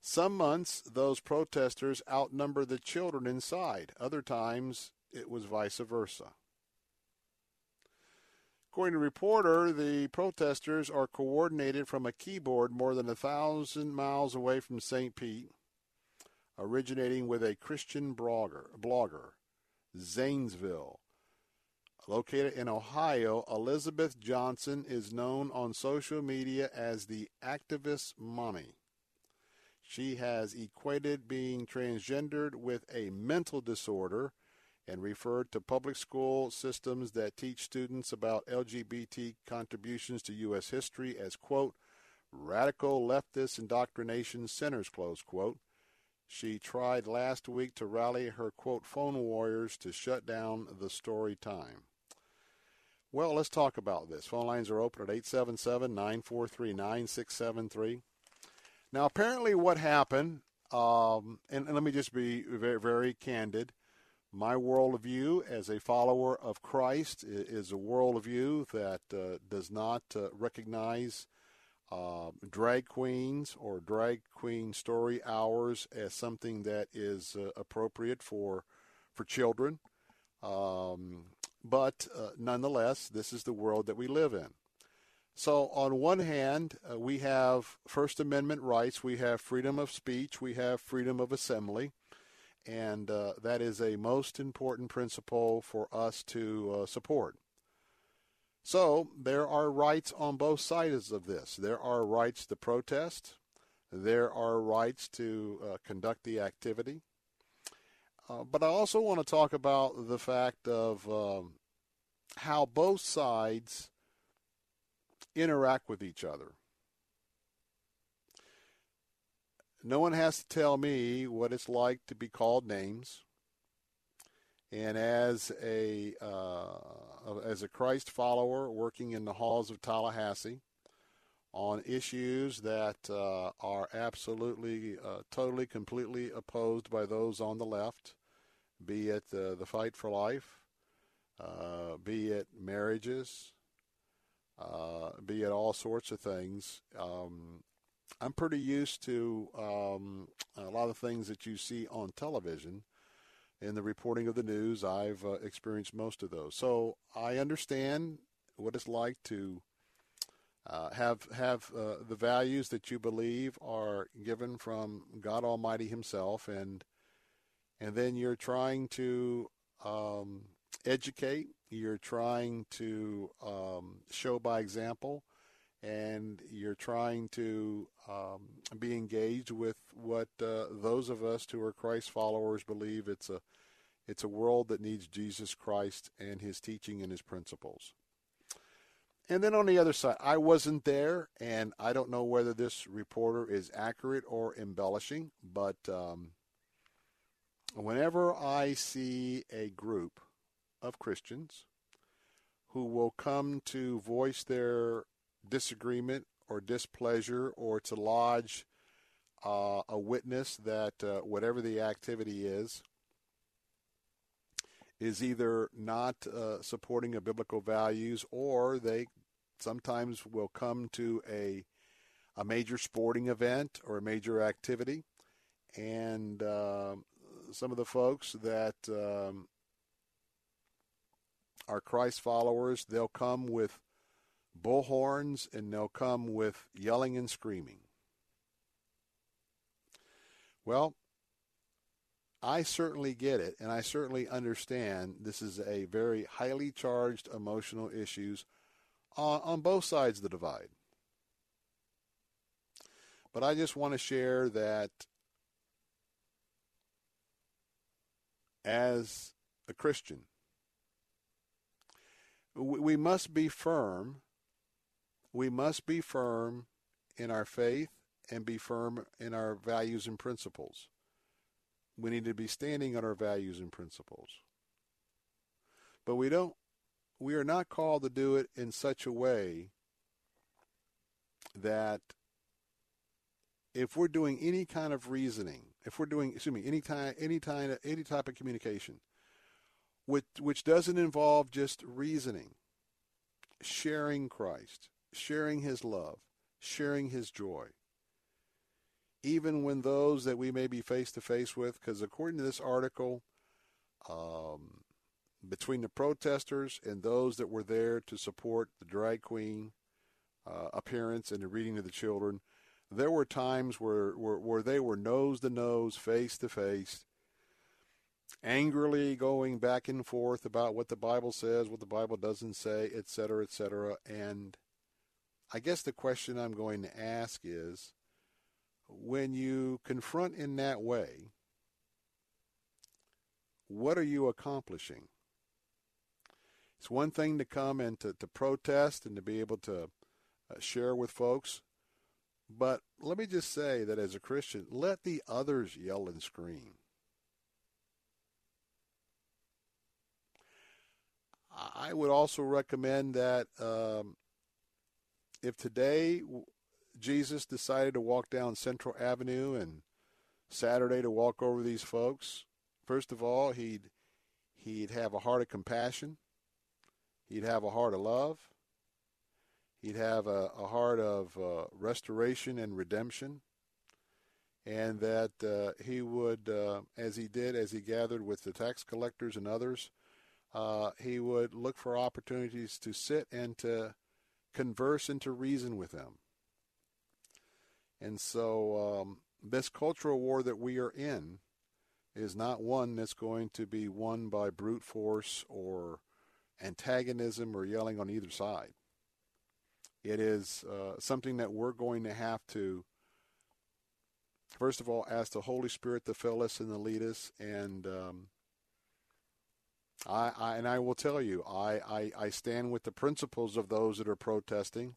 some months those protesters outnumber the children inside. Other times it was vice versa. According to reporter, the protesters are coordinated from a keyboard more than a thousand miles away from St. Pete, originating with a Christian blogger, blogger Zanesville. Located in Ohio, Elizabeth Johnson is known on social media as the activist mommy. She has equated being transgendered with a mental disorder and referred to public school systems that teach students about LGBT contributions to U.S. history as, quote, radical leftist indoctrination centers, close quote. She tried last week to rally her, quote, phone warriors to shut down the story time. Well, let's talk about this. Phone lines are open at 877 943 9673. Now, apparently, what happened, um, and, and let me just be very, very candid my worldview as a follower of Christ is a worldview that uh, does not uh, recognize uh, drag queens or drag queen story hours as something that is uh, appropriate for for children. Um, but uh, nonetheless, this is the world that we live in. So, on one hand, uh, we have First Amendment rights, we have freedom of speech, we have freedom of assembly and uh, that is a most important principle for us to uh, support. So there are rights on both sides of this. There are rights to protest. There are rights to uh, conduct the activity. Uh, but I also want to talk about the fact of um, how both sides interact with each other. No one has to tell me what it's like to be called names. And as a uh, as a Christ follower working in the halls of Tallahassee on issues that uh, are absolutely, uh, totally, completely opposed by those on the left, be it the fight for life, uh, be it marriages, uh, be it all sorts of things. Um, I'm pretty used to um, a lot of things that you see on television. In the reporting of the news, I've uh, experienced most of those. So I understand what it's like to uh, have have uh, the values that you believe are given from God Almighty Himself, and and then you're trying to um, educate. You're trying to um, show by example and you're trying to um, be engaged with what uh, those of us who are Christ followers believe it's a it's a world that needs Jesus Christ and his teaching and his principles. And then on the other side, I wasn't there, and I don't know whether this reporter is accurate or embellishing, but um, whenever I see a group of Christians who will come to voice their disagreement or displeasure or to lodge uh, a witness that uh, whatever the activity is is either not uh, supporting of biblical values or they sometimes will come to a a major sporting event or a major activity. And um, some of the folks that um, are Christ followers they'll come with bullhorns, and they'll come with yelling and screaming. Well, I certainly get it, and I certainly understand this is a very highly charged emotional issues on, on both sides of the divide. But I just want to share that as a Christian, we must be firm we must be firm in our faith and be firm in our values and principles. We need to be standing on our values and principles. But we don't we are not called to do it in such a way that if we're doing any kind of reasoning, if we're doing excuse me, any time any time any type of communication which which doesn't involve just reasoning, sharing Christ, sharing his love, sharing his joy. Even when those that we may be face to face with, because according to this article, um, between the protesters and those that were there to support the drag queen uh, appearance and the reading to the children, there were times where, where, where they were nose to nose, face to face, angrily going back and forth about what the Bible says, what the Bible doesn't say, etc., etc. And I guess the question I'm going to ask is when you confront in that way, what are you accomplishing? It's one thing to come and to, to protest and to be able to uh, share with folks. But let me just say that as a Christian, let the others yell and scream. I would also recommend that um, if today Jesus decided to walk down Central Avenue and Saturday to walk over these folks, first of all, he'd he'd have a heart of compassion. He'd have a heart of love. He'd have a, a heart of uh, restoration and redemption. And that uh, he would, uh, as he did, as he gathered with the tax collectors and others, uh, he would look for opportunities to sit and to converse and to reason with them. And so, um, this cultural war that we are in is not one that's going to be won by brute force or antagonism or yelling on either side. It is uh, something that we're going to have to, first of all, ask the Holy Spirit to fill us and to lead us. And um, I, I, and I will tell you, I, I, I stand with the principles of those that are protesting.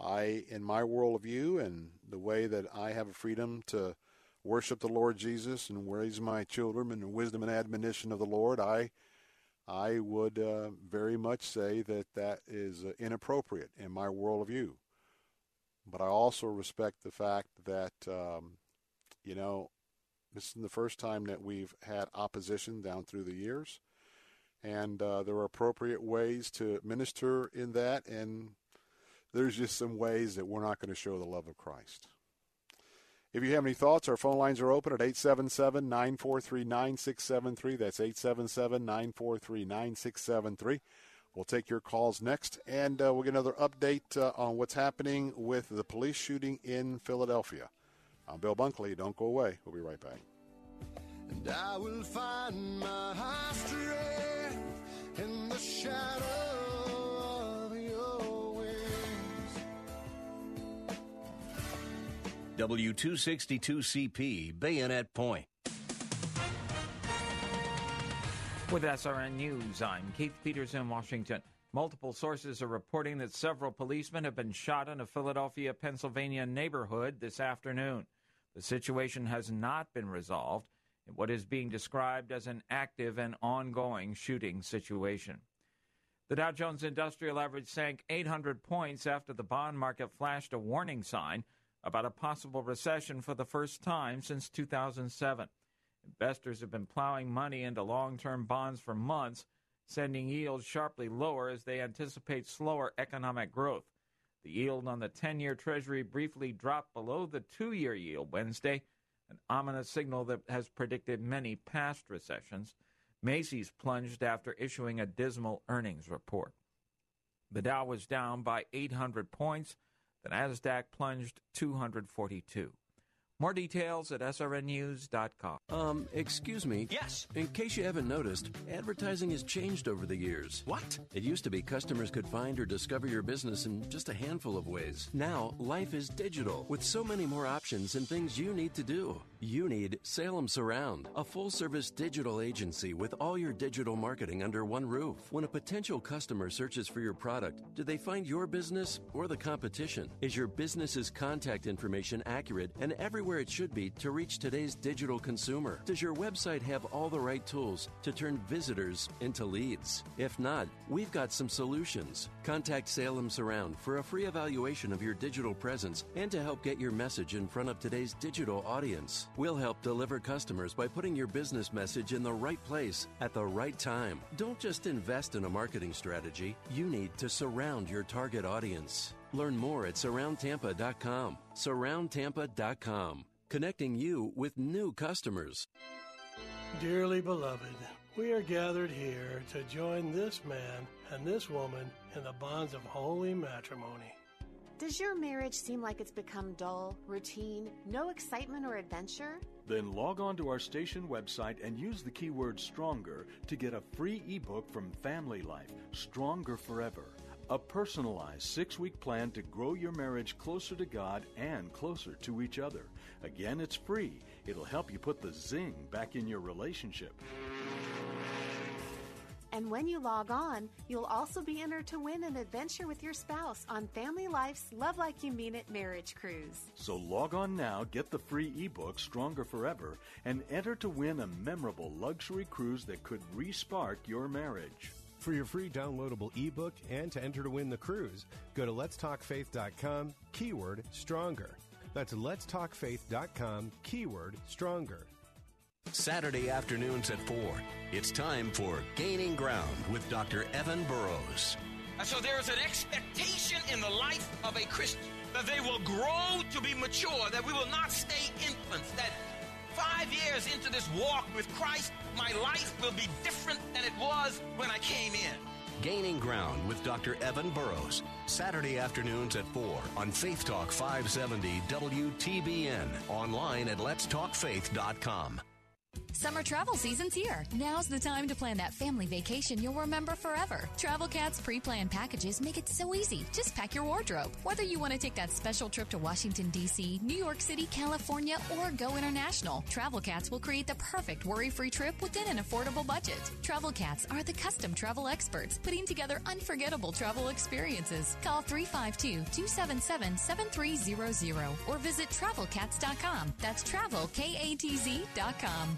I, in my worldview and the way that I have a freedom to worship the Lord Jesus and raise my children in the wisdom and admonition of the Lord, I I would uh, very much say that that is uh, inappropriate in my worldview. But I also respect the fact that, um, you know, this is the first time that we've had opposition down through the years. And uh, there are appropriate ways to minister in that. And there's just some ways that we're not going to show the love of Christ. If you have any thoughts, our phone lines are open at 877 943 9673. That's 877 943 9673. We'll take your calls next, and uh, we'll get another update uh, on what's happening with the police shooting in Philadelphia. I'm Bill Bunkley. Don't go away. We'll be right back. In the shadow. W262CP, Bayonet Point. With SRN News, I'm Keith Peters in Washington. Multiple sources are reporting that several policemen have been shot in a Philadelphia, Pennsylvania neighborhood this afternoon. The situation has not been resolved in what is being described as an active and ongoing shooting situation. The Dow Jones Industrial Average sank 800 points after the bond market flashed a warning sign about a possible recession for the first time since 2007. Investors have been plowing money into long term bonds for months, sending yields sharply lower as they anticipate slower economic growth. The yield on the 10 year Treasury briefly dropped below the two year yield Wednesday, an ominous signal that has predicted many past recessions. Macy's plunged after issuing a dismal earnings report. The Dow was down by 800 points the Nasdaq plunged 242. More details at srnnews.com. Um, excuse me. Yes. In case you haven't noticed, advertising has changed over the years. What? It used to be customers could find or discover your business in just a handful of ways. Now, life is digital with so many more options and things you need to do. You need Salem Surround, a full service digital agency with all your digital marketing under one roof. When a potential customer searches for your product, do they find your business or the competition? Is your business's contact information accurate and everywhere it should be to reach today's digital consumer? Does your website have all the right tools to turn visitors into leads? If not, we've got some solutions. Contact Salem Surround for a free evaluation of your digital presence and to help get your message in front of today's digital audience. We'll help deliver customers by putting your business message in the right place at the right time. Don't just invest in a marketing strategy, you need to surround your target audience. Learn more at surroundtampa.com. Surroundtampa.com, connecting you with new customers. Dearly beloved, we are gathered here to join this man and this woman in the bonds of holy matrimony. Does your marriage seem like it's become dull, routine, no excitement or adventure? Then log on to our station website and use the keyword stronger to get a free ebook from Family Life Stronger Forever. A personalized six week plan to grow your marriage closer to God and closer to each other. Again, it's free. It'll help you put the zing back in your relationship. And when you log on, you'll also be entered to win an adventure with your spouse on Family Life's Love Like You Mean It marriage cruise. So log on now, get the free ebook Stronger Forever, and enter to win a memorable luxury cruise that could respark your marriage. For your free downloadable ebook and to enter to win the cruise, go to letstalkfaith.com, keyword stronger. That's letstalkfaith.com, keyword stronger. Saturday afternoons at 4. It's time for Gaining Ground with Dr. Evan Burrows. So there is an expectation in the life of a Christian that they will grow to be mature, that we will not stay infants, that five years into this walk with Christ, my life will be different than it was when I came in. Gaining Ground with Dr. Evan Burrows. Saturday afternoons at 4 on Faith Talk 570 WTBN. Online at letstalkfaith.com. Summer travel season's here. Now's the time to plan that family vacation you'll remember forever. Travel Cat's pre-planned packages make it so easy. Just pack your wardrobe. Whether you want to take that special trip to Washington, D.C., New York City, California, or go international, Travel Katz will create the perfect worry-free trip within an affordable budget. Travel Katz are the custom travel experts, putting together unforgettable travel experiences. Call 352-277-7300 or visit travelkatz.com. That's travelkatz.com.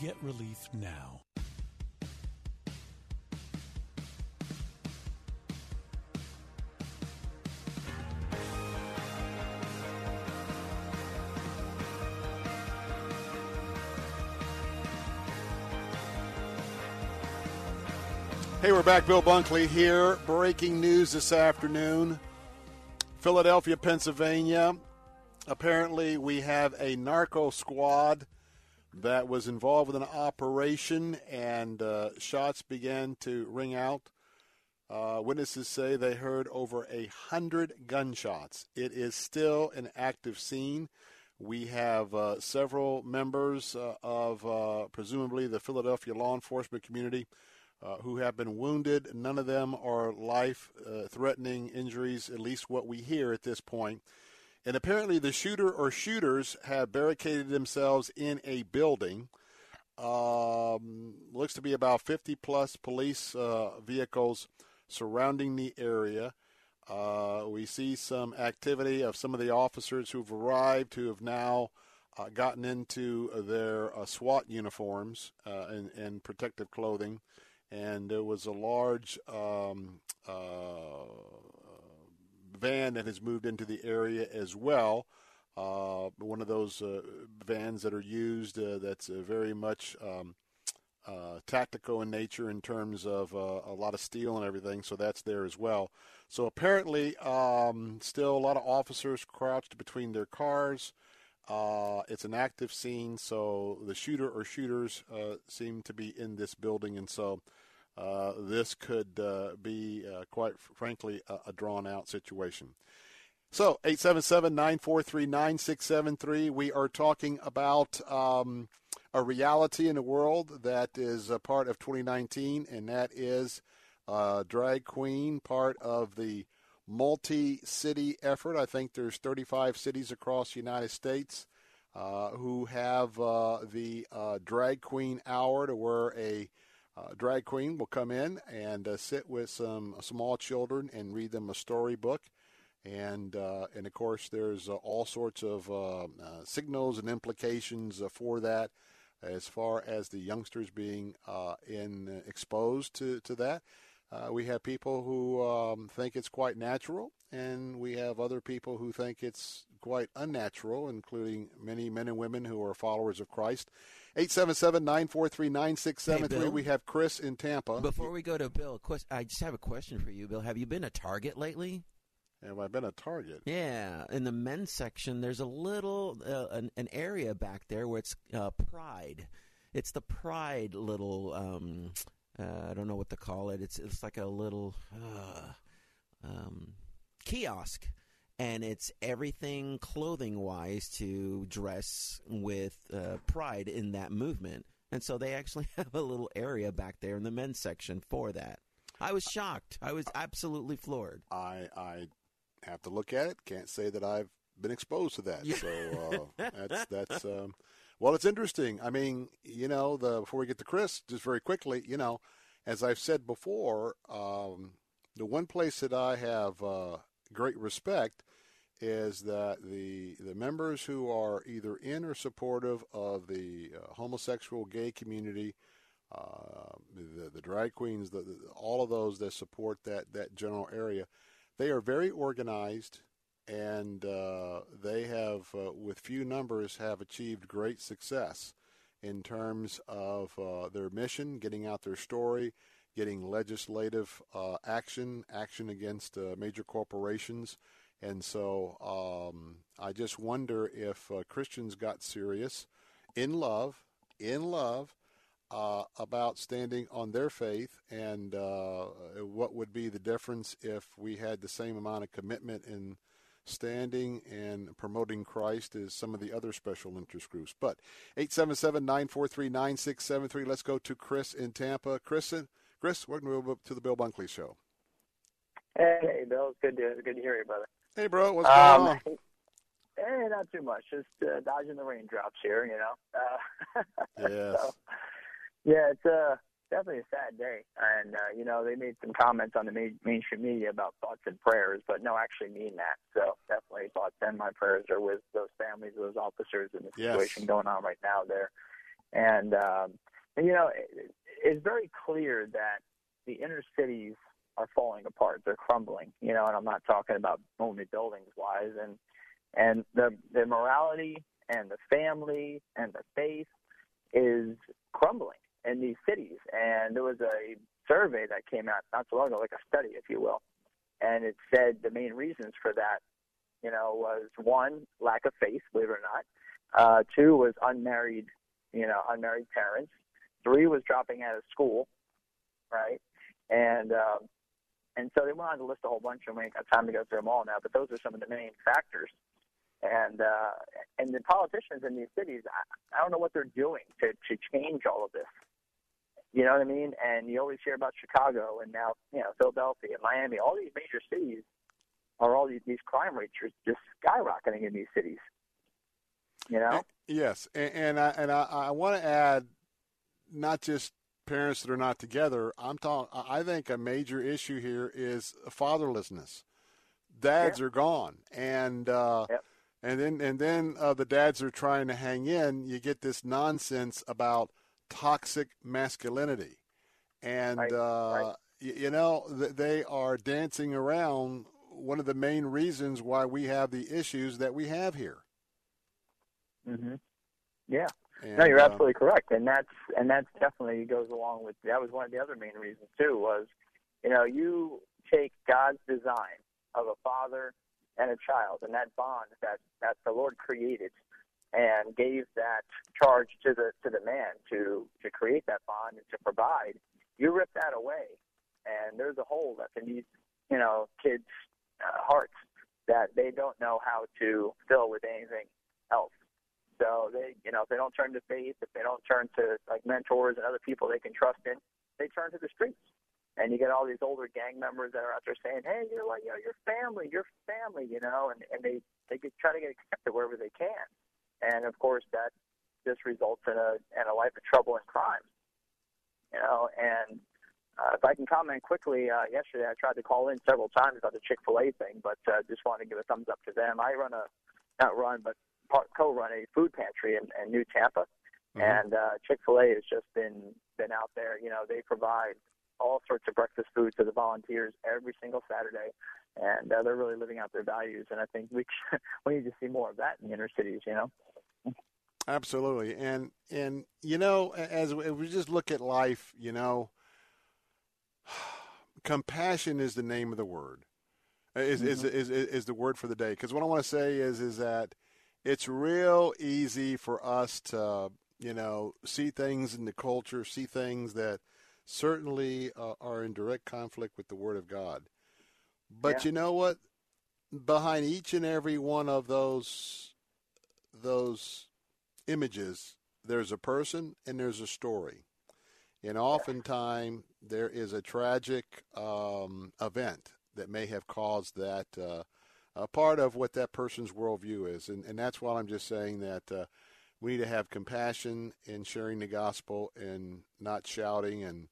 Get relief now. Hey, we're back. Bill Bunkley here. Breaking news this afternoon Philadelphia, Pennsylvania. Apparently, we have a narco squad that was involved with an operation, and uh, shots began to ring out. Uh, witnesses say they heard over a hundred gunshots. It is still an active scene. We have uh, several members uh, of uh, presumably the Philadelphia law enforcement community uh, who have been wounded. None of them are life threatening injuries, at least what we hear at this point. And apparently, the shooter or shooters have barricaded themselves in a building. Um, looks to be about 50 plus police uh, vehicles surrounding the area. Uh, we see some activity of some of the officers who've arrived who have now uh, gotten into their uh, SWAT uniforms uh, and, and, protective clothing. And there was a large um, uh, van that has moved into the area as well. Uh, one of those uh, vans that are used uh, that's uh, very much um, uh, tactical in nature in terms of a lot of steel and everything, so that's there as well. So apparently, um, still a lot of officers crouched between their cars. Uh, it's an active scene, so the shooter or shooters uh, seem to be in this building, and so uh, this could uh, be, uh, quite frankly, a, a drawn out situation. So, 877 943 9673. We are talking about um, a reality in the world that is a part of 2019, and that is uh, drag queen, part of the multi city effort. I think there's 35 cities across the United States uh, who have the drag queen hour to where a uh, drag queen will come in and uh, sit with some small children and read them a storybook. And uh, and of course, there's all sorts of signals and implications for that, as far as the youngsters being in exposed to, to that. Uh, we have people who um, think it's quite natural, and we have other people who think it's quite unnatural, including many men and women who are followers of Christ. 877 943 9673. We have Chris in Tampa. Before we go to Bill, I just have a question for you, Bill. Have you been a Target lately? Have I been a Target? Yeah, in the men's section, there's a little uh, an, an, area back there where it's uh, Pride. It's the Pride little um, uh, I don't know what to call it. It's it's like a little uh, um, kiosk, and it's everything clothing wise to dress with uh, pride in that movement. And so they actually have a little area back there in the men's section for that. I was shocked. I was absolutely floored. I I have to look at it. Can't say that I've been exposed to that. Yeah. So uh, that's that's. Um, well, it's interesting. I mean, you know, the before we get to Chris, just very quickly, you know, as I've said before, um, the one place that I have uh, great respect is that the the members who are either in or supportive of the uh, homosexual gay community, uh, the the drag queens, the, the, all of those that support that that general area, they are very organized and uh, they have, uh, with few numbers, have achieved great success in terms of uh, their mission, getting out their story, getting legislative uh, action, action against uh, major corporations. And so um, I just wonder if uh, Christians got serious in love, in love, about standing on their faith and what would be the difference if we had the same amount of commitment in standing and promoting Christ as some of the other special interest groups. But 877-943-9673. Let's go to Chris in Tampa. Chris, Chris, welcome to move up to the Bill Bunkley Show. Hey, Bill. It's good to good to hear you, brother. Hey, bro. What's going um, on? Hey, not too much. Just uh, dodging the raindrops here, you know. Uh, yes. so, yeah, it's uh, definitely a sad day. And, uh, you know, they made some comments on the main, mainstream media about thoughts and prayers, but no, actually mean that. So definitely thoughts and my prayers are with those families, those officers in the situation yes. going on right now there. And, um, and you know, it's very clear that the inner cities are falling apart. They're crumbling, you know, and I'm not talking about only buildings wise. And, and the, the morality and the family and the faith is crumbling in these cities. And there was a survey that came out not so long ago, like a study, if you will, and it said the main reasons for that, you know, was one, lack of faith, believe it or not. Uh, two was unmarried, you know, unmarried parents. Three was dropping out of school, right? And um, and so they went on to list a whole bunch, and we ain't got time to go through them all now. But those are some of the main factors. And uh, and the politicians in these cities, I, I don't know what they're doing to to change all of this. You know what I mean? And you always hear about Chicago and now, you know, Philadelphia, Miami, all these major cities are all these, these crime rates are just skyrocketing in these cities. You know? Yes, and, and I and I, I want to add, not just parents that are not together. I'm talking. I think a major issue here is fatherlessness. Dads yeah. are gone, and uh, yep. and then and then uh, the dads are trying to hang in. You get this nonsense about toxic masculinity. And, right, uh, right. you know, they are dancing around one of the main reasons why we have the issues that we have here. Mm-hmm. Yeah. And, no, you're uh, absolutely correct, and that's and that's definitely goes along with that was one of the other main reasons too was, you know, you take God's design of a father and a child, and that bond that that the Lord created and gave that charge to the to the man to to create that bond and to provide, you rip that away, and there's a hole that's in these you know kids' uh, hearts that they don't know how to fill with anything else. So they, you know, if they don't turn to faith, if they don't turn to like mentors and other people they can trust in, they turn to the streets. And you get all these older gang members that are out there saying, "Hey, you're like, you know, your family, your family," you know, and and they they get, try to get accepted wherever they can. And of course, that just results in a in a life of trouble and crime. You know, and uh, if I can comment quickly, uh, yesterday I tried to call in several times about the Chick Fil A thing, but uh, just want to give a thumbs up to them. I run a not run, but co-run a food pantry in, in New Tampa, mm-hmm. and uh, Chick Fil A has just been been out there. You know, they provide all sorts of breakfast food to the volunteers every single Saturday, and uh, they're really living out their values. And I think we we need to see more of that in the inner cities. You know. Absolutely, and and you know, as we just look at life, you know, compassion is the name of the word. Is, mm-hmm. is, is, is, is the word for the day? Because what I want to say is is that it's real easy for us to you know see things in the culture, see things that certainly uh, are in direct conflict with the Word of God. But yeah. you know what? Behind each and every one of those those images, there's a person and there's a story, and oftentimes there is a tragic um, event that may have caused that. Uh, a part of what that person's worldview is, and, and that's why I'm just saying that uh, we need to have compassion in sharing the gospel and not shouting and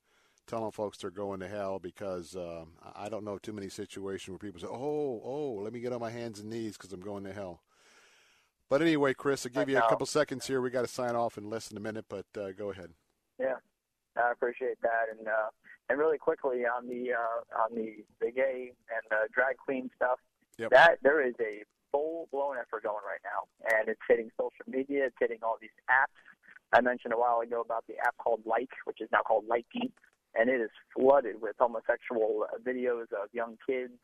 telling folks they're going to hell because um, I don't know too many situations where people say, "Oh, oh, let me get on my hands and knees because I'm going to hell." But anyway, Chris, I'll give you a couple seconds here. We got to sign off in less than a minute, but uh, go ahead. Yeah, I appreciate that, and uh, and really quickly on the uh, on the the gay and the drag queen stuff. Yep. That there is a full blown effort going right now, and it's hitting social media. It's hitting all these apps. I mentioned a while ago about the app called Like, which is now called Likee and it is flooded with homosexual videos of young kids,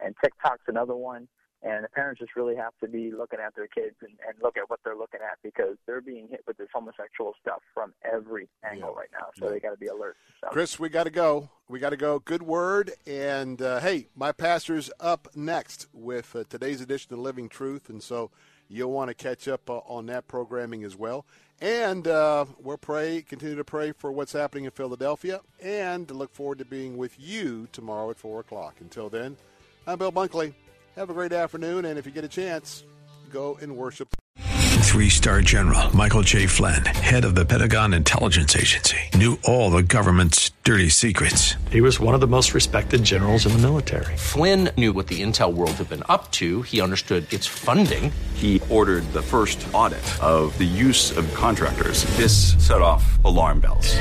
and TikTok's another one. And the parents just really have to be looking at their kids and, and look at what they're looking at because they're being hit with this homosexual stuff from every angle yeah. right now. So yeah. they got to be alert. So. Chris, we got to go. We got to go. Good word. And uh, hey, my pastor's up next with uh, today's edition of Living Truth. And so you'll want to catch up uh, on that programming as well. And uh, we'll pray, continue to pray for what's happening in Philadelphia, and look forward to being with you tomorrow at 4 o'clock. Until then, I'm Bill Bunkley. Have a great afternoon, and if you get a chance, go and worship. Three star general Michael J. Flynn, head of the Pentagon Intelligence Agency, knew all the government's dirty secrets. He was one of the most respected generals in the military. Flynn knew what the intel world had been up to, he understood its funding. He ordered the first audit of the use of contractors. This set off alarm bells.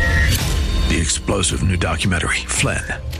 The explosive new documentary, Flynn,